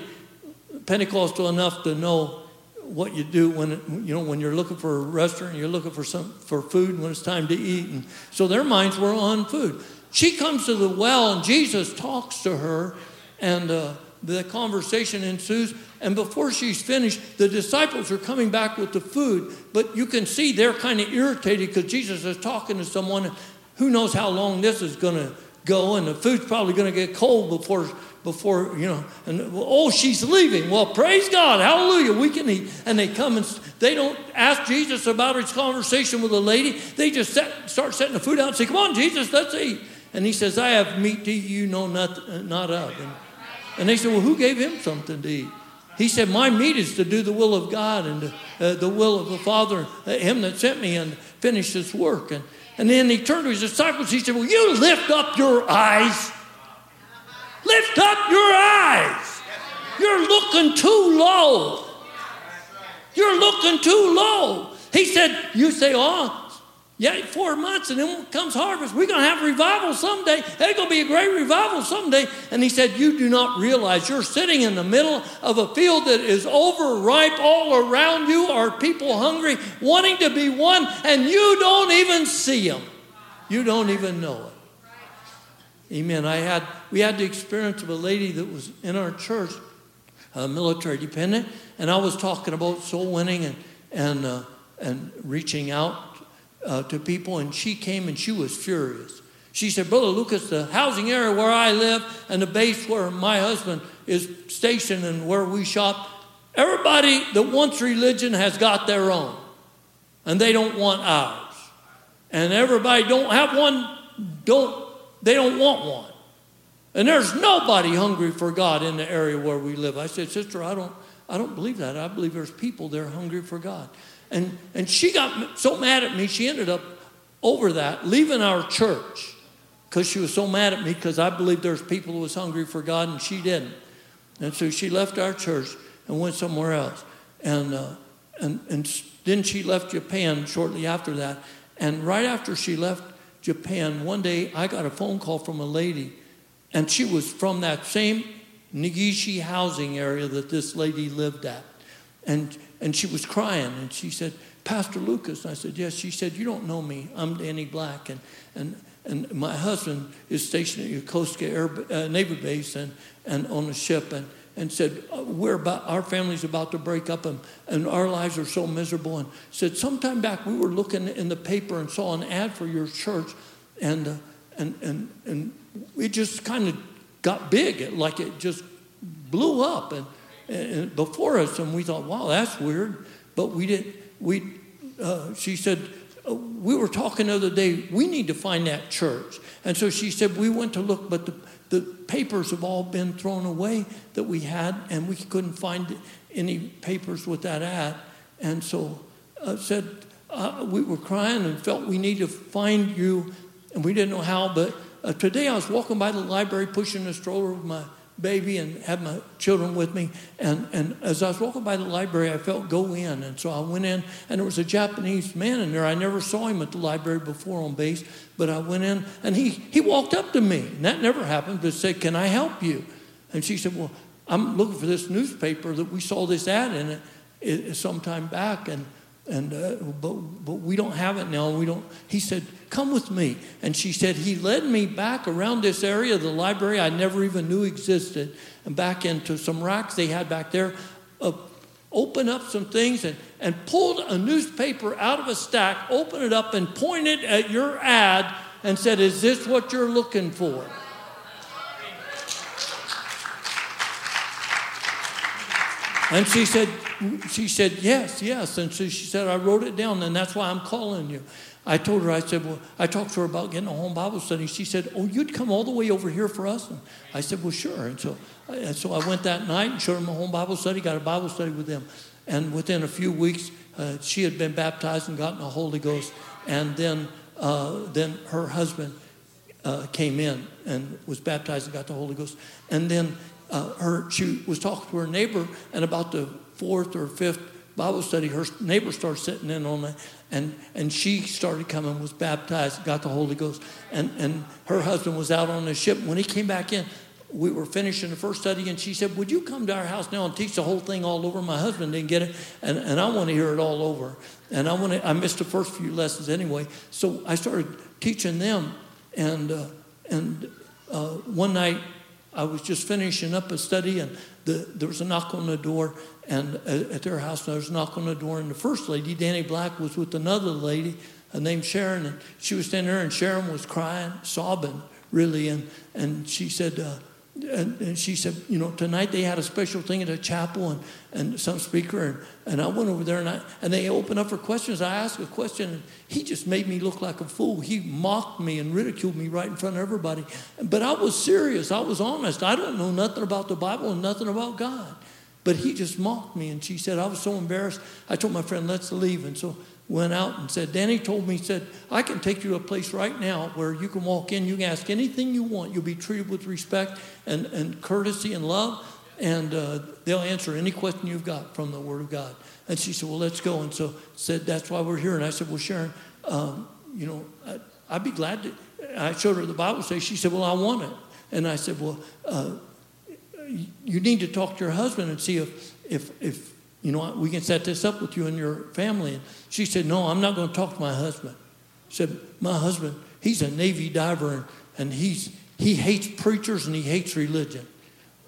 Pentecostal enough to know what you do when you know when you're looking for a restaurant, you're looking for some for food when it's time to eat, and so their minds were on food. She comes to the well, and Jesus talks to her, and uh, the conversation ensues. And before she's finished, the disciples are coming back with the food, but you can see they're kind of irritated because Jesus is talking to someone. Who knows how long this is going to go, and the food's probably going to get cold before before, you know, and oh, she's leaving. Well, praise God, hallelujah, we can eat. And they come and they don't ask Jesus about his conversation with the lady. They just set, start setting the food out and say, Come on, Jesus, let's eat. And he says, I have meat to you know not, not of. And, and they said, Well, who gave him something to eat? He said, My meat is to do the will of God and uh, the will of the Father, uh, him that sent me, and finish this work. And, and then he turned to his disciples. He said, Well, you lift up your eyes Lift up your eyes. You're looking too low. You're looking too low. He said, You say, Oh, yeah, four months and then comes harvest. We're going to have revival someday. There's going to be a great revival someday. And he said, You do not realize you're sitting in the middle of a field that is overripe. All around you are people hungry, wanting to be won, and you don't even see them. You don't even know it. Amen. I had we had the experience of a lady that was in our church, a military dependent, and I was talking about soul winning and and uh, and reaching out uh, to people, and she came and she was furious. She said, "Brother Lucas, the housing area where I live and the base where my husband is stationed and where we shop, everybody that wants religion has got their own, and they don't want ours, and everybody don't have one, don't." They don't want one. And there's nobody hungry for God in the area where we live. I said, Sister, I don't, I don't believe that. I believe there's people there hungry for God. And, and she got so mad at me, she ended up over that, leaving our church because she was so mad at me because I believed there's people who was hungry for God and she didn't. And so she left our church and went somewhere else. And, uh, and, and then she left Japan shortly after that. And right after she left Japan, one day I got a phone call from a lady, and she was from that same Negishi housing area that this lady lived at. And, and she was crying, and she said, Pastor Lucas. I said, Yes. She said, You don't know me. I'm Danny Black, and, and, and my husband is stationed at Yokosuka Air, uh, Naval Base and, and on a ship. And, and said, uh, We're about, our family's about to break up and, and our lives are so miserable. And said, Sometime back we were looking in the paper and saw an ad for your church, and, uh, and, and, and it just kind of got big, like it just blew up and, and, before us. And we thought, Wow, that's weird. But we didn't, we, uh, she said, uh, we were talking the other day, we need to find that church. And so she said, we went to look, but the, the papers have all been thrown away that we had, and we couldn't find any papers with that ad. And so uh, said, uh, we were crying and felt we need to find you, and we didn't know how. But uh, today I was walking by the library pushing a stroller with my baby and had my children with me. And, and as I was walking by the library, I felt go in. And so I went in, and there was a Japanese man in there. I never saw him at the library before on base, but I went in, and he, he walked up to me. And that never happened, but said, Can I help you? And she said, Well, I'm looking for this newspaper that we saw this ad in it, it some time back. And and uh, but but we don't have it now. We don't. He said, "Come with me." And she said he led me back around this area of the library I never even knew existed, and back into some racks they had back there. Uh, opened up some things and, and pulled a newspaper out of a stack, opened it up and pointed at your ad and said, Is this what you're looking for? And she said, she said, Yes, yes. And so she said, I wrote it down, and that's why I'm calling you. I told her, I said, Well, I talked to her about getting a home Bible study. She said, Oh, you'd come all the way over here for us? And I said, Well, sure. And so, and so I went that night and showed them a home Bible study, got a Bible study with them. And within a few weeks, uh, she had been baptized and gotten the Holy Ghost. And then, uh, then her husband uh, came in and was baptized and got the Holy Ghost. And then uh, her, she was talking to her neighbor, and about the fourth or fifth Bible study, her neighbor started sitting in on it, and, and she started coming, was baptized, got the Holy Ghost, and, and her husband was out on the ship. When he came back in, we were finishing the first study, and she said, Would you come to our house now and teach the whole thing all over? My husband didn't get it, and, and I want to hear it all over. And I want to, I missed the first few lessons anyway. So I started teaching them, and, uh, and uh, one night I was just finishing up a study, and the, there was a knock on the door, and uh, at their house there was a knock on the door, and the first lady, Danny Black, was with another lady named Sharon, and she was standing there, and Sharon was crying, sobbing, really, and and she said. Uh, and, and she said, you know, tonight they had a special thing at a chapel and, and some speaker, and, and I went over there and, I, and they opened up for questions. I asked a question, and he just made me look like a fool. He mocked me and ridiculed me right in front of everybody. But I was serious, I was honest. I don't know nothing about the Bible and nothing about God. But he just mocked me, and she said, I was so embarrassed. I told my friend, let's leave. And so went out and said, Danny told me, he said, I can take you to a place right now where you can walk in, you can ask anything you want. You'll be treated with respect and, and courtesy and love, and uh, they'll answer any question you've got from the Word of God. And she said, Well, let's go. And so said, That's why we're here. And I said, Well, Sharon, um, you know, I, I'd be glad to. I showed her the Bible say. She said, Well, I want it. And I said, Well, uh, you need to talk to your husband and see if, if, if you know, we can set this up with you and your family. And she said, No, I'm not going to talk to my husband. She said, My husband, he's a Navy diver and, and he's, he hates preachers and he hates religion.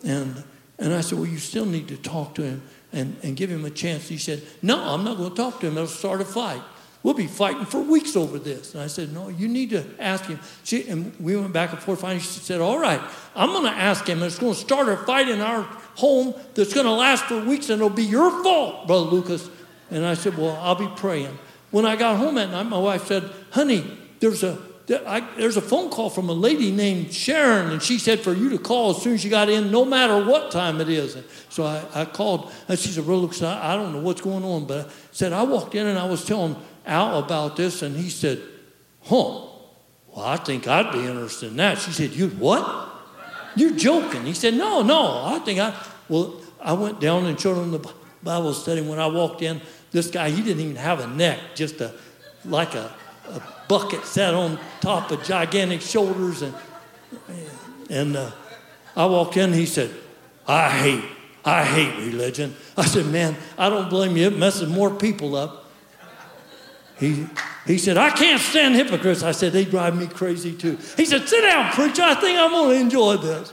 And, and I said, Well, you still need to talk to him and, and give him a chance. He said, No, I'm not going to talk to him. It'll start a fight. We'll be fighting for weeks over this. And I said, No, you need to ask him. She, and we went back and forth. Finally, she said, All right, I'm going to ask him. It's going to start a fight in our home that's going to last for weeks, and it'll be your fault, Brother Lucas. And I said, Well, I'll be praying. When I got home that night, my wife said, Honey, there's a I, there's a phone call from a lady named Sharon, and she said for you to call as soon as you got in, no matter what time it is. And so I, I called, and she said, "Well, Lucas, I, I don't know what's going on," but I said I walked in and I was telling Al about this, and he said, "Huh? Well, I think I'd be interested in that." She said, "You what? You're joking?" He said, "No, no, I think I." Well, I went down and showed him the Bible study. When I walked in, this guy he didn't even have a neck, just a like a, a bucket sat on top of gigantic shoulders, and and uh, I walked in. He said, "I hate." I hate religion. I said, man, I don't blame you. It messes more people up. He, he said, I can't stand hypocrites. I said, they drive me crazy too. He said, sit down, preacher. I think I'm going to enjoy this.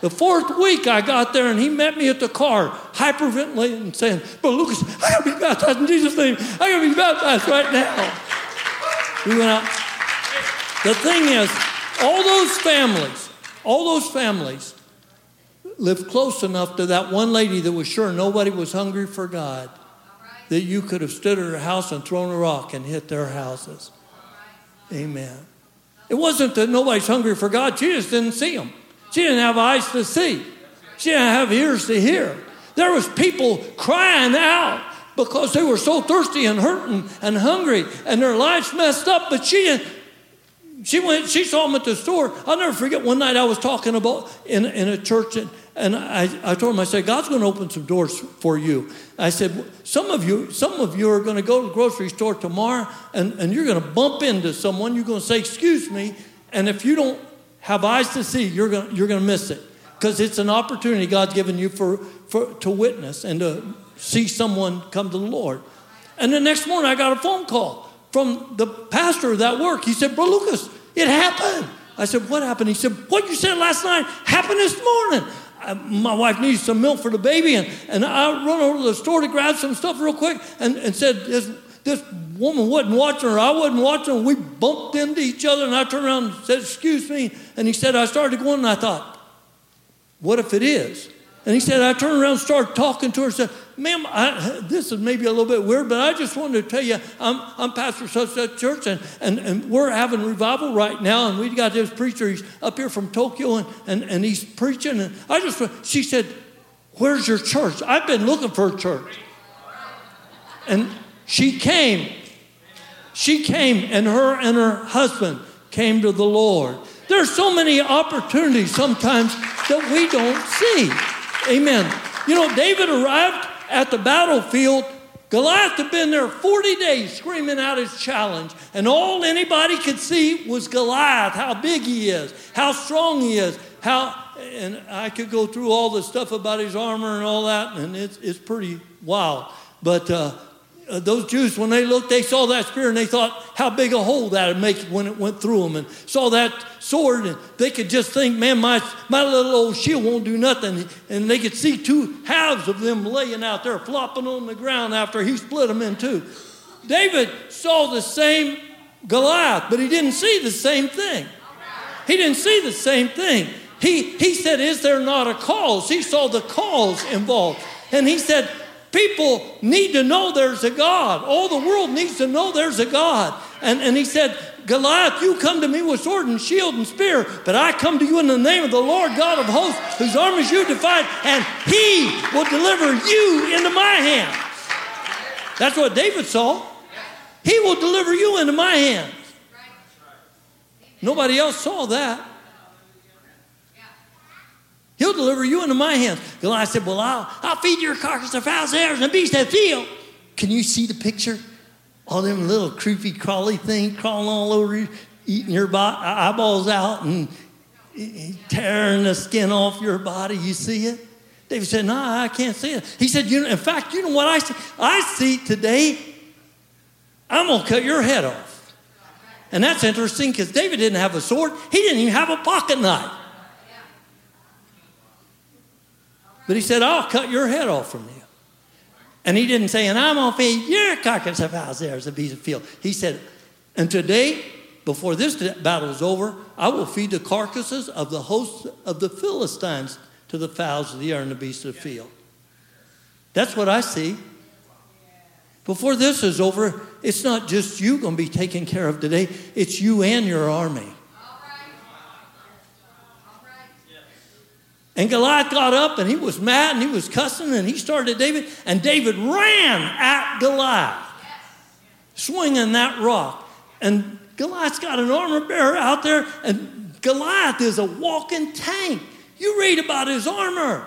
The fourth week I got there and he met me at the car, hyperventilating saying, But Lucas, I gotta be baptized in Jesus' name. I gotta be baptized right now. We went out. The thing is, all those families, all those families lived close enough to that one lady that was sure nobody was hungry for God that you could have stood at her house and thrown a rock and hit their houses. Amen. It wasn't that nobody's hungry for God, she just didn't see them. She didn't have eyes to see. She didn't have ears to hear. There was people crying out because they were so thirsty and hurting and hungry and their lives messed up, but she didn't she went, she saw them at the store. I'll never forget one night I was talking about in, in a church and I, I told him, I said, God's going to open some doors for you. I said, some of you, some of you are going to go to the grocery store tomorrow and, and you're going to bump into someone. You're going to say, excuse me. And if you don't have eyes to see, you're going, you're going to miss it. Because it's an opportunity God's given you for, for, to witness and to see someone come to the Lord. And the next morning I got a phone call from the pastor of that work. He said, Bro Lucas, it happened. I said, What happened? He said, What you said last night happened this morning. My wife needs some milk for the baby, and, and I run over to the store to grab some stuff real quick and, and said, this, this woman wasn't watching her. I wasn't watching. We bumped into each other, and I turned around and said, Excuse me. And he said, I started going, and I thought, What if it is? And he said, I turned around and started talking to her and said, Ma'am, I, this is maybe a little bit weird, but I just wanted to tell you, I'm, I'm pastor of such such church, and, and, and we're having revival right now, and we've got this preacher, he's up here from Tokyo, and, and, and he's preaching. And I just, she said, Where's your church? I've been looking for a church. And she came. She came, and her and her husband came to the Lord. There are so many opportunities sometimes that we don't see. Amen. You know, David arrived at the battlefield. Goliath had been there 40 days screaming out his challenge, and all anybody could see was Goliath, how big he is, how strong he is, how, and I could go through all the stuff about his armor and all that, and it's, it's pretty wild. But uh, uh, those Jews, when they looked, they saw that spear and they thought how big a hole that would make when it went through them, and saw that sword, and they could just think, man, my, my little old shield won't do nothing. And they could see two halves of them laying out there, flopping on the ground after he split them in two. David saw the same Goliath, but he didn't see the same thing. He didn't see the same thing. He, he said, Is there not a cause? He saw the cause involved. And he said, People need to know there's a God. All the world needs to know there's a God. And, and he said, Goliath, you come to me with sword and shield and spear, but I come to you in the name of the Lord God of hosts, whose armies you defied, and he will deliver you into my hands. That's what David saw. He will deliver you into my hands. Nobody else saw that. He'll deliver you into my hands. Goliath said, Well, I'll, I'll feed your carcass to fowls, hares, and beasts that field. Can you see the picture? All them little creepy, crawly things crawling all over you, eating your eyeballs out and tearing the skin off your body. You see it? David said, No, I can't see it. He said, you know, In fact, you know what I see? I see today, I'm going to cut your head off. And that's interesting because David didn't have a sword, he didn't even have a pocket knife. But he said, I'll cut your head off from you. And he didn't say, and I'm going to feed your carcass of house there as a piece of field. He said, and today, before this battle is over, I will feed the carcasses of the hosts of the Philistines to the fowls of the air and the beasts of the field. That's what I see. Before this is over, it's not just you going to be taken care of today, it's you and your army. And Goliath got up and he was mad and he was cussing and he started at David. And David ran at Goliath, swinging that rock. And Goliath's got an armor bearer out there, and Goliath is a walking tank. You read about his armor.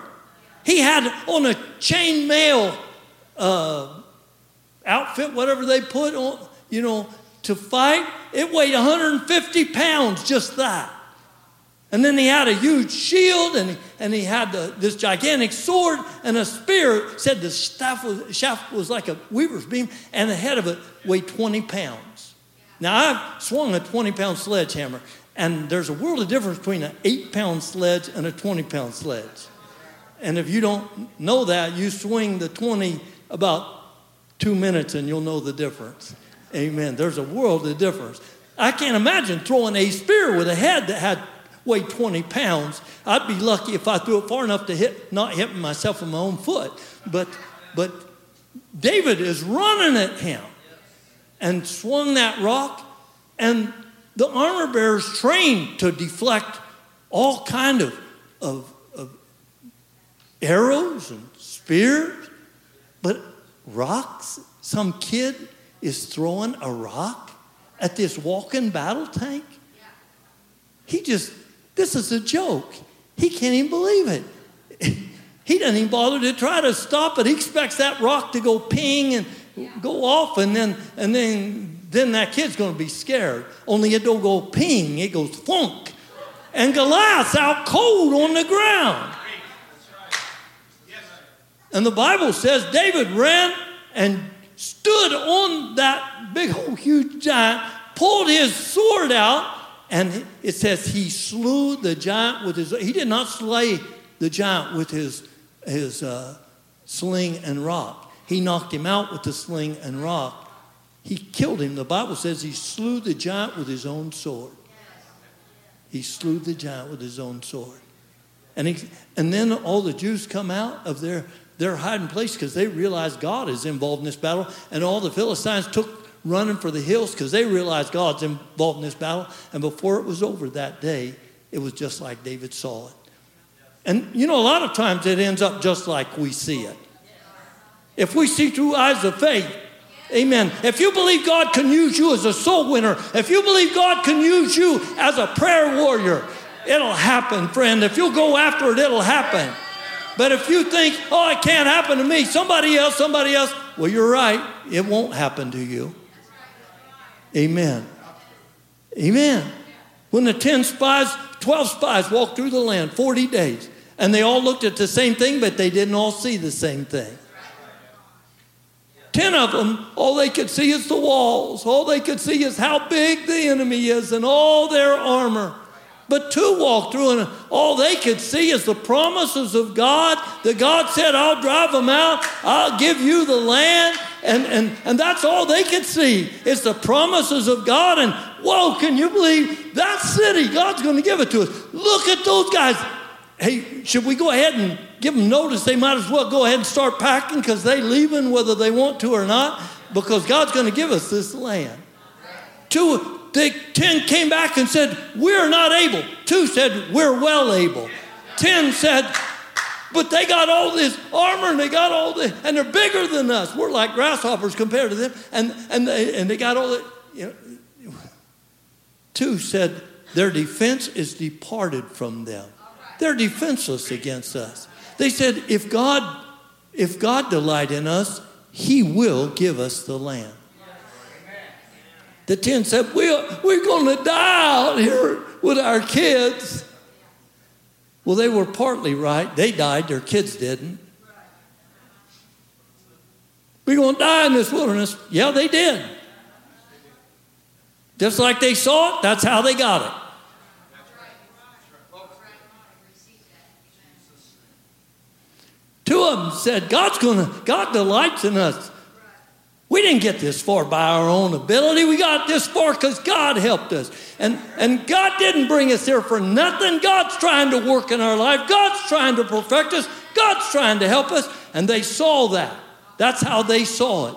He had on a chain mail uh, outfit, whatever they put on, you know, to fight. It weighed 150 pounds, just that. And then he had a huge shield and, and he had the, this gigantic sword and a spear. Said the staff was, shaft was like a weaver's beam and the head of it weighed 20 pounds. Now, I've swung a 20 pound sledgehammer, and there's a world of difference between an 8 pound sledge and a 20 pound sledge. And if you don't know that, you swing the 20 about two minutes and you'll know the difference. Amen. There's a world of difference. I can't imagine throwing a spear with a head that had weighed 20 pounds. I'd be lucky if I threw it far enough to hit, not hit myself with my own foot. But, but David is running at him and swung that rock, and the armor bearers trained to deflect all kind of, of, of arrows and spears, but rocks. Some kid is throwing a rock at this walking battle tank. He just this is a joke. He can't even believe it. He doesn't even bother to try to stop it. He expects that rock to go ping and go off, and then and then then that kid's going to be scared. Only it don't go ping; it goes funk. And Goliath's out cold on the ground. And the Bible says David ran and stood on that big old huge giant, pulled his sword out, and it says he slew the giant with his, he did not slay the giant with his, his uh, sling and rock. He knocked him out with the sling and rock. He killed him. The Bible says he slew the giant with his own sword. He slew the giant with his own sword. And, he, and then all the Jews come out of their, their hiding place because they realize God is involved in this battle. And all the Philistines took running for the hills because they realized God's involved in this battle. And before it was over that day, it was just like David saw it. And you know, a lot of times it ends up just like we see it. If we see through eyes of faith, Amen. If you believe God can use you as a soul winner, if you believe God can use you as a prayer warrior, it'll happen, friend. If you'll go after it, it'll happen. But if you think, oh, it can't happen to me, somebody else, somebody else, well, you're right. It won't happen to you. Amen. Amen. When the 10 spies, 12 spies walked through the land 40 days, and they all looked at the same thing, but they didn't all see the same thing. 10 of them, all they could see is the walls. All they could see is how big the enemy is and all their armor. But two walked through, and all they could see is the promises of God. That God said, I'll drive them out, I'll give you the land. And, and, and that's all they could see is the promises of God. And whoa, can you believe that city? God's going to give it to us. Look at those guys. Hey, should we go ahead and give them notice? They might as well go ahead and start packing because they leaving whether they want to or not because God's going to give us this land. Two, the ten came back and said, We're not able. Two said, We're well able. Ten said, But they got all this armor and they got all this, and they're bigger than us. We're like grasshoppers compared to them. And, and, they, and they got all the, you know. Two said, Their defense is departed from them. They're defenseless against us. They said, If God, if God delight in us, He will give us the land. The ten said, We're, we're going to die out here with our kids. Well, they were partly right. They died, their kids didn't. We're going to die in this wilderness. Yeah, they did. Just like they saw it, that's how they got it. Two of them said, God's gonna, God delights in us. We didn't get this far by our own ability. We got this far because God helped us. And, and God didn't bring us here for nothing. God's trying to work in our life. God's trying to perfect us. God's trying to help us. And they saw that. That's how they saw it.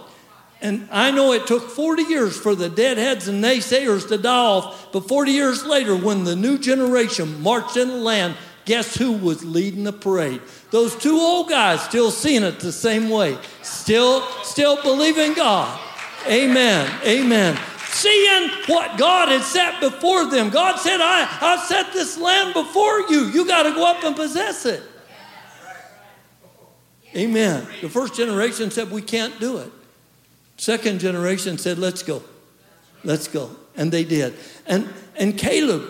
And I know it took 40 years for the deadheads and naysayers to die off. But 40 years later, when the new generation marched in the land, guess who was leading the parade? Those two old guys still seeing it the same way, still, still believing God. Amen. Amen. Seeing what God had set before them. God said, I, I set this land before you. You got to go up and possess it. Amen. The first generation said, We can't do it. Second generation said, Let's go. Let's go. And they did. And, and Caleb,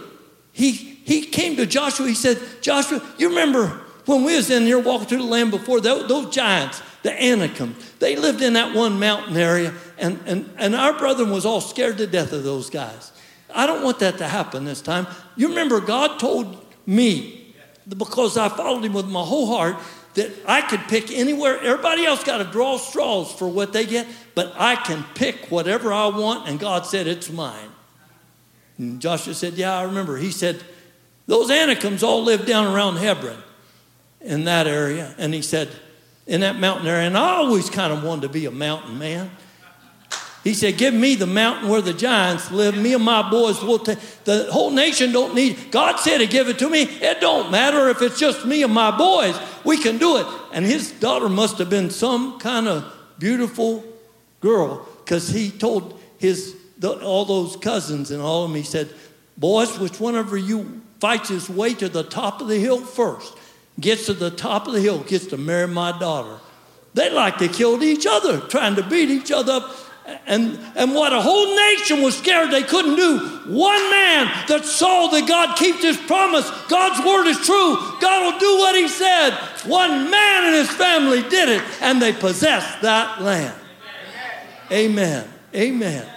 he, he came to Joshua. He said, Joshua, you remember when we was in there walking through the land before, those, those giants, the Anakim, they lived in that one mountain area, and, and, and our brother was all scared to death of those guys. I don't want that to happen this time. You remember, God told me, because I followed him with my whole heart, that I could pick anywhere. Everybody else got to draw straws for what they get, but I can pick whatever I want, and God said, It's mine. And Joshua said, Yeah, I remember. He said, Those Anakims all lived down around Hebron in that area. And he said, in that mountain area, and I always kind of wanted to be a mountain man. He said, Give me the mountain where the giants live. Me and my boys will take the whole nation don't need. God said to give it to me. It don't matter if it's just me and my boys. We can do it. And his daughter must have been some kind of beautiful girl because he told his the, all those cousins and all of them, he said, Boys, which one of you fights his way to the top of the hill first? Gets to the top of the hill, gets to marry my daughter. They like to kill each other, trying to beat each other up. And, and what a whole nation was scared they couldn't do. One man that saw that God keeps his promise, God's word is true, God will do what he said. One man and his family did it, and they possessed that land. Amen. Amen.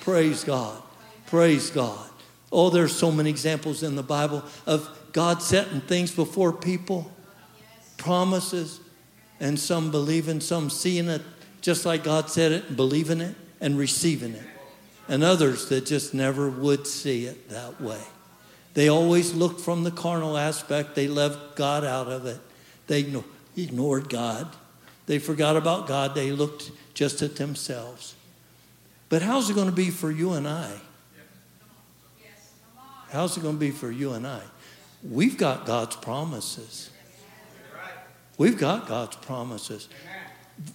Praise God. Praise God. Oh, there's so many examples in the Bible of God setting things before people, promises, and some believing, some seeing it just like God said it, and believing it and receiving it. And others that just never would see it that way. They always looked from the carnal aspect, they left God out of it. They ignored God. They forgot about God, they looked just at themselves. But how's it going to be for you and I? How's it going to be for you and I? We've got God's promises. We've got God's promises.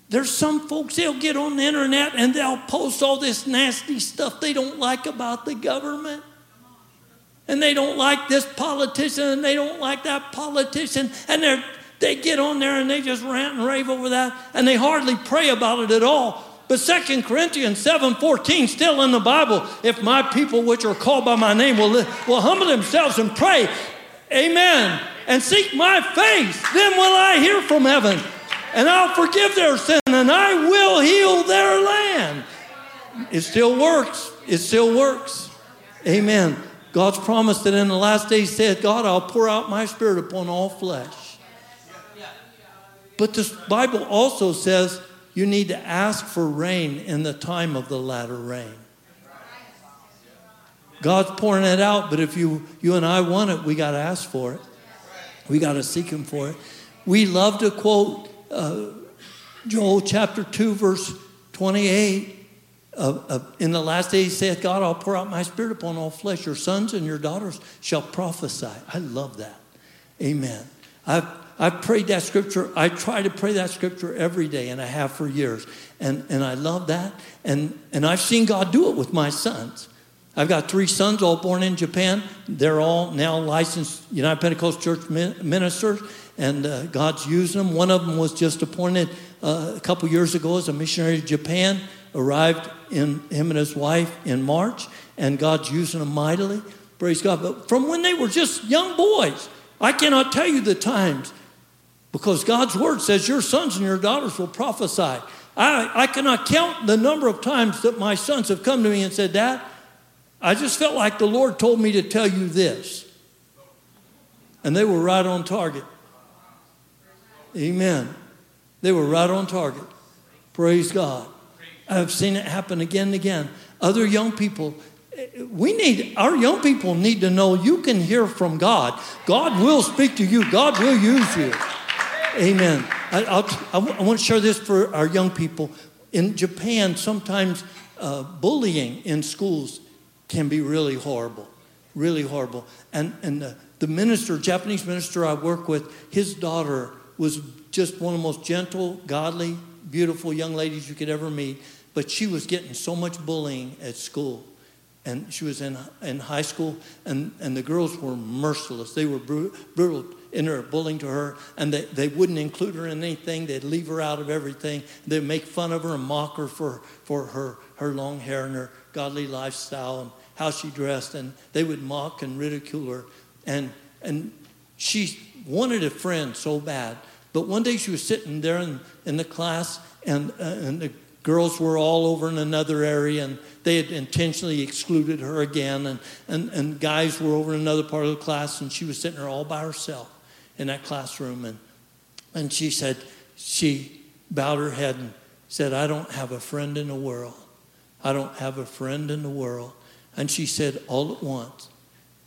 There's some folks, they'll get on the internet and they'll post all this nasty stuff they don't like about the government. And they don't like this politician and they don't like that politician. And they're, they get on there and they just rant and rave over that and they hardly pray about it at all. But 2 Corinthians 7:14 still in the Bible, if my people which are called by my name will, will humble themselves and pray, amen, and seek my face, then will I hear from heaven and I'll forgive their sin and I will heal their land. It still works. It still works. Amen. God's promised that in the last days said, God, I'll pour out my spirit upon all flesh. But the Bible also says you need to ask for rain in the time of the latter rain. God's pouring it out, but if you, you and I want it, we got to ask for it. We got to seek Him for it. We love to quote uh, Joel chapter 2, verse 28. Uh, uh, in the last days, saith God, I'll pour out my spirit upon all flesh. Your sons and your daughters shall prophesy. I love that. Amen. I've, I've prayed that scripture. I try to pray that scripture every day, and I have for years. And, and I love that. And, and I've seen God do it with my sons. I've got three sons, all born in Japan. They're all now licensed United Pentecostal Church ministers, and uh, God's using them. One of them was just appointed uh, a couple years ago as a missionary to Japan, arrived in him and his wife in March, and God's using them mightily. Praise God. But from when they were just young boys, I cannot tell you the times because God's word says your sons and your daughters will prophesy. I, I cannot count the number of times that my sons have come to me and said, Dad, I just felt like the Lord told me to tell you this. And they were right on target. Amen. They were right on target. Praise God. I've seen it happen again and again. Other young people, we need, our young people need to know you can hear from God. God will speak to you, God will use you. Amen. I, I'll, I want to share this for our young people. In Japan, sometimes uh, bullying in schools can be really horrible, really horrible. And, and the, the minister, Japanese minister I work with, his daughter was just one of the most gentle, godly, beautiful young ladies you could ever meet. But she was getting so much bullying at school. And she was in, in high school, and, and the girls were merciless. They were brutal in her bullying to her, and they, they wouldn't include her in anything. They'd leave her out of everything. They'd make fun of her and mock her for, for her, her long hair and her godly lifestyle and how she dressed. And they would mock and ridicule her. And, and she wanted a friend so bad. But one day she was sitting there in, in the class, and, uh, and the girls were all over in another area, and they had intentionally excluded her again. And, and, and guys were over in another part of the class, and she was sitting there all by herself in that classroom. And, and she said, she bowed her head and said, I don't have a friend in the world. I don't have a friend in the world. And she said, all at once,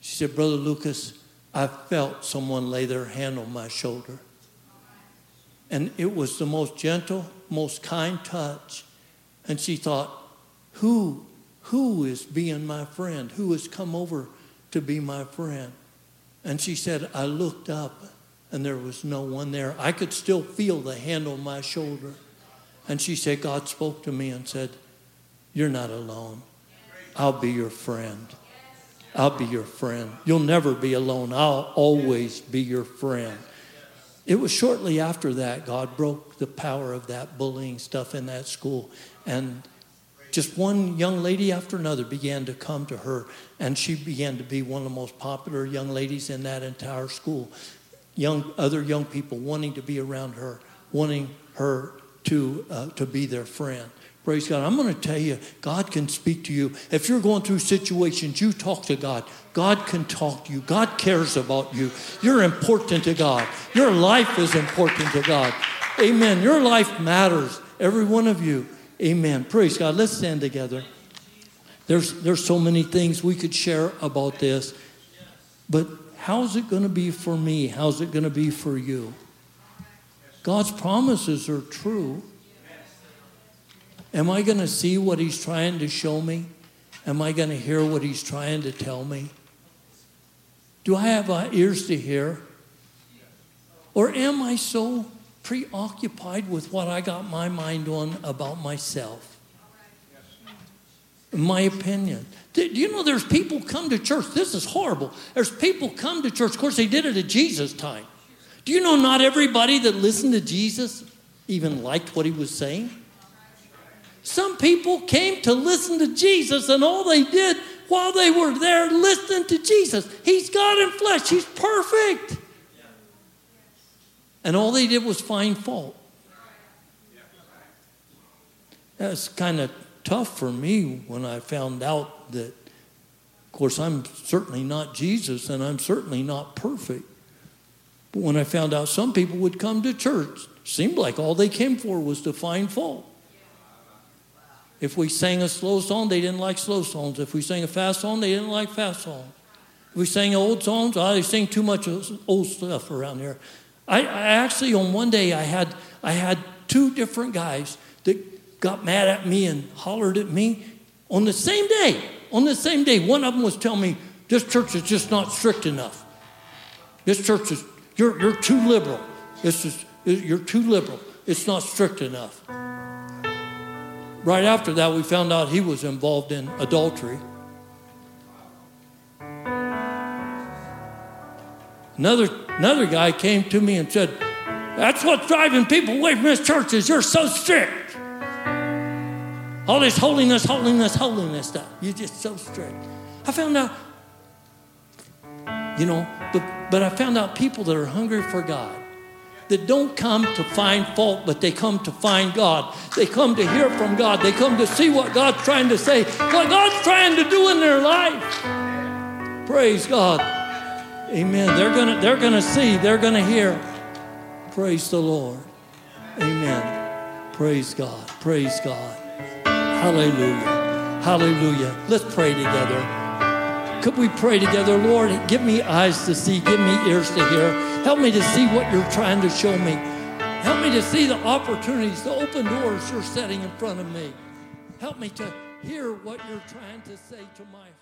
she said, Brother Lucas, I felt someone lay their hand on my shoulder. And it was the most gentle, most kind touch. And she thought, who, who is being my friend? Who has come over to be my friend? And she said, I looked up and there was no one there. I could still feel the hand on my shoulder. And she said, God spoke to me and said, You're not alone. I'll be your friend. I'll be your friend. You'll never be alone. I'll always be your friend. It was shortly after that God broke the power of that bullying stuff in that school. And just one young lady after another began to come to her, and she began to be one of the most popular young ladies in that entire school. Young, other young people wanting to be around her, wanting her to, uh, to be their friend. Praise God. I'm going to tell you, God can speak to you. If you're going through situations, you talk to God. God can talk to you. God cares about you. You're important to God. Your life is important to God. Amen. Your life matters. Every one of you. Amen. Praise God. Let's stand together. There's, there's so many things we could share about this. But how's it going to be for me? How's it going to be for you? God's promises are true. Am I going to see what he's trying to show me? Am I going to hear what he's trying to tell me? Do I have uh, ears to hear? Or am I so preoccupied with what I got my mind on about myself. My opinion. Do do you know there's people come to church? This is horrible. There's people come to church. Of course, they did it at Jesus' time. Do you know not everybody that listened to Jesus even liked what he was saying? Some people came to listen to Jesus, and all they did while they were there listening to Jesus, He's God in flesh, He's perfect. And all they did was find fault. That's kind of tough for me when I found out that, of course, I'm certainly not Jesus and I'm certainly not perfect. But when I found out some people would come to church, seemed like all they came for was to find fault. If we sang a slow song, they didn't like slow songs. If we sang a fast song, they didn't like fast songs. If we sang old songs, oh, they sing too much old stuff around here. I, I actually, on one day, I had, I had two different guys that got mad at me and hollered at me on the same day. On the same day, one of them was telling me, this church is just not strict enough. This church is, you're, you're too liberal. This is, you're too liberal. It's not strict enough. Right after that, we found out he was involved in adultery. Another, another guy came to me and said, That's what's driving people away from this church is you're so strict. All this holiness, holiness, holiness stuff. You're just so strict. I found out, you know, but, but I found out people that are hungry for God that don't come to find fault, but they come to find God. They come to hear from God. They come to see what God's trying to say, what God's trying to do in their life. Praise God. Amen. They're gonna they're gonna see, they're gonna hear. Praise the Lord. Amen. Praise God. Praise God. Hallelujah. Hallelujah. Let's pray together. Could we pray together? Lord, give me eyes to see, give me ears to hear. Help me to see what you're trying to show me. Help me to see the opportunities, the open doors you're setting in front of me. Help me to hear what you're trying to say to my heart.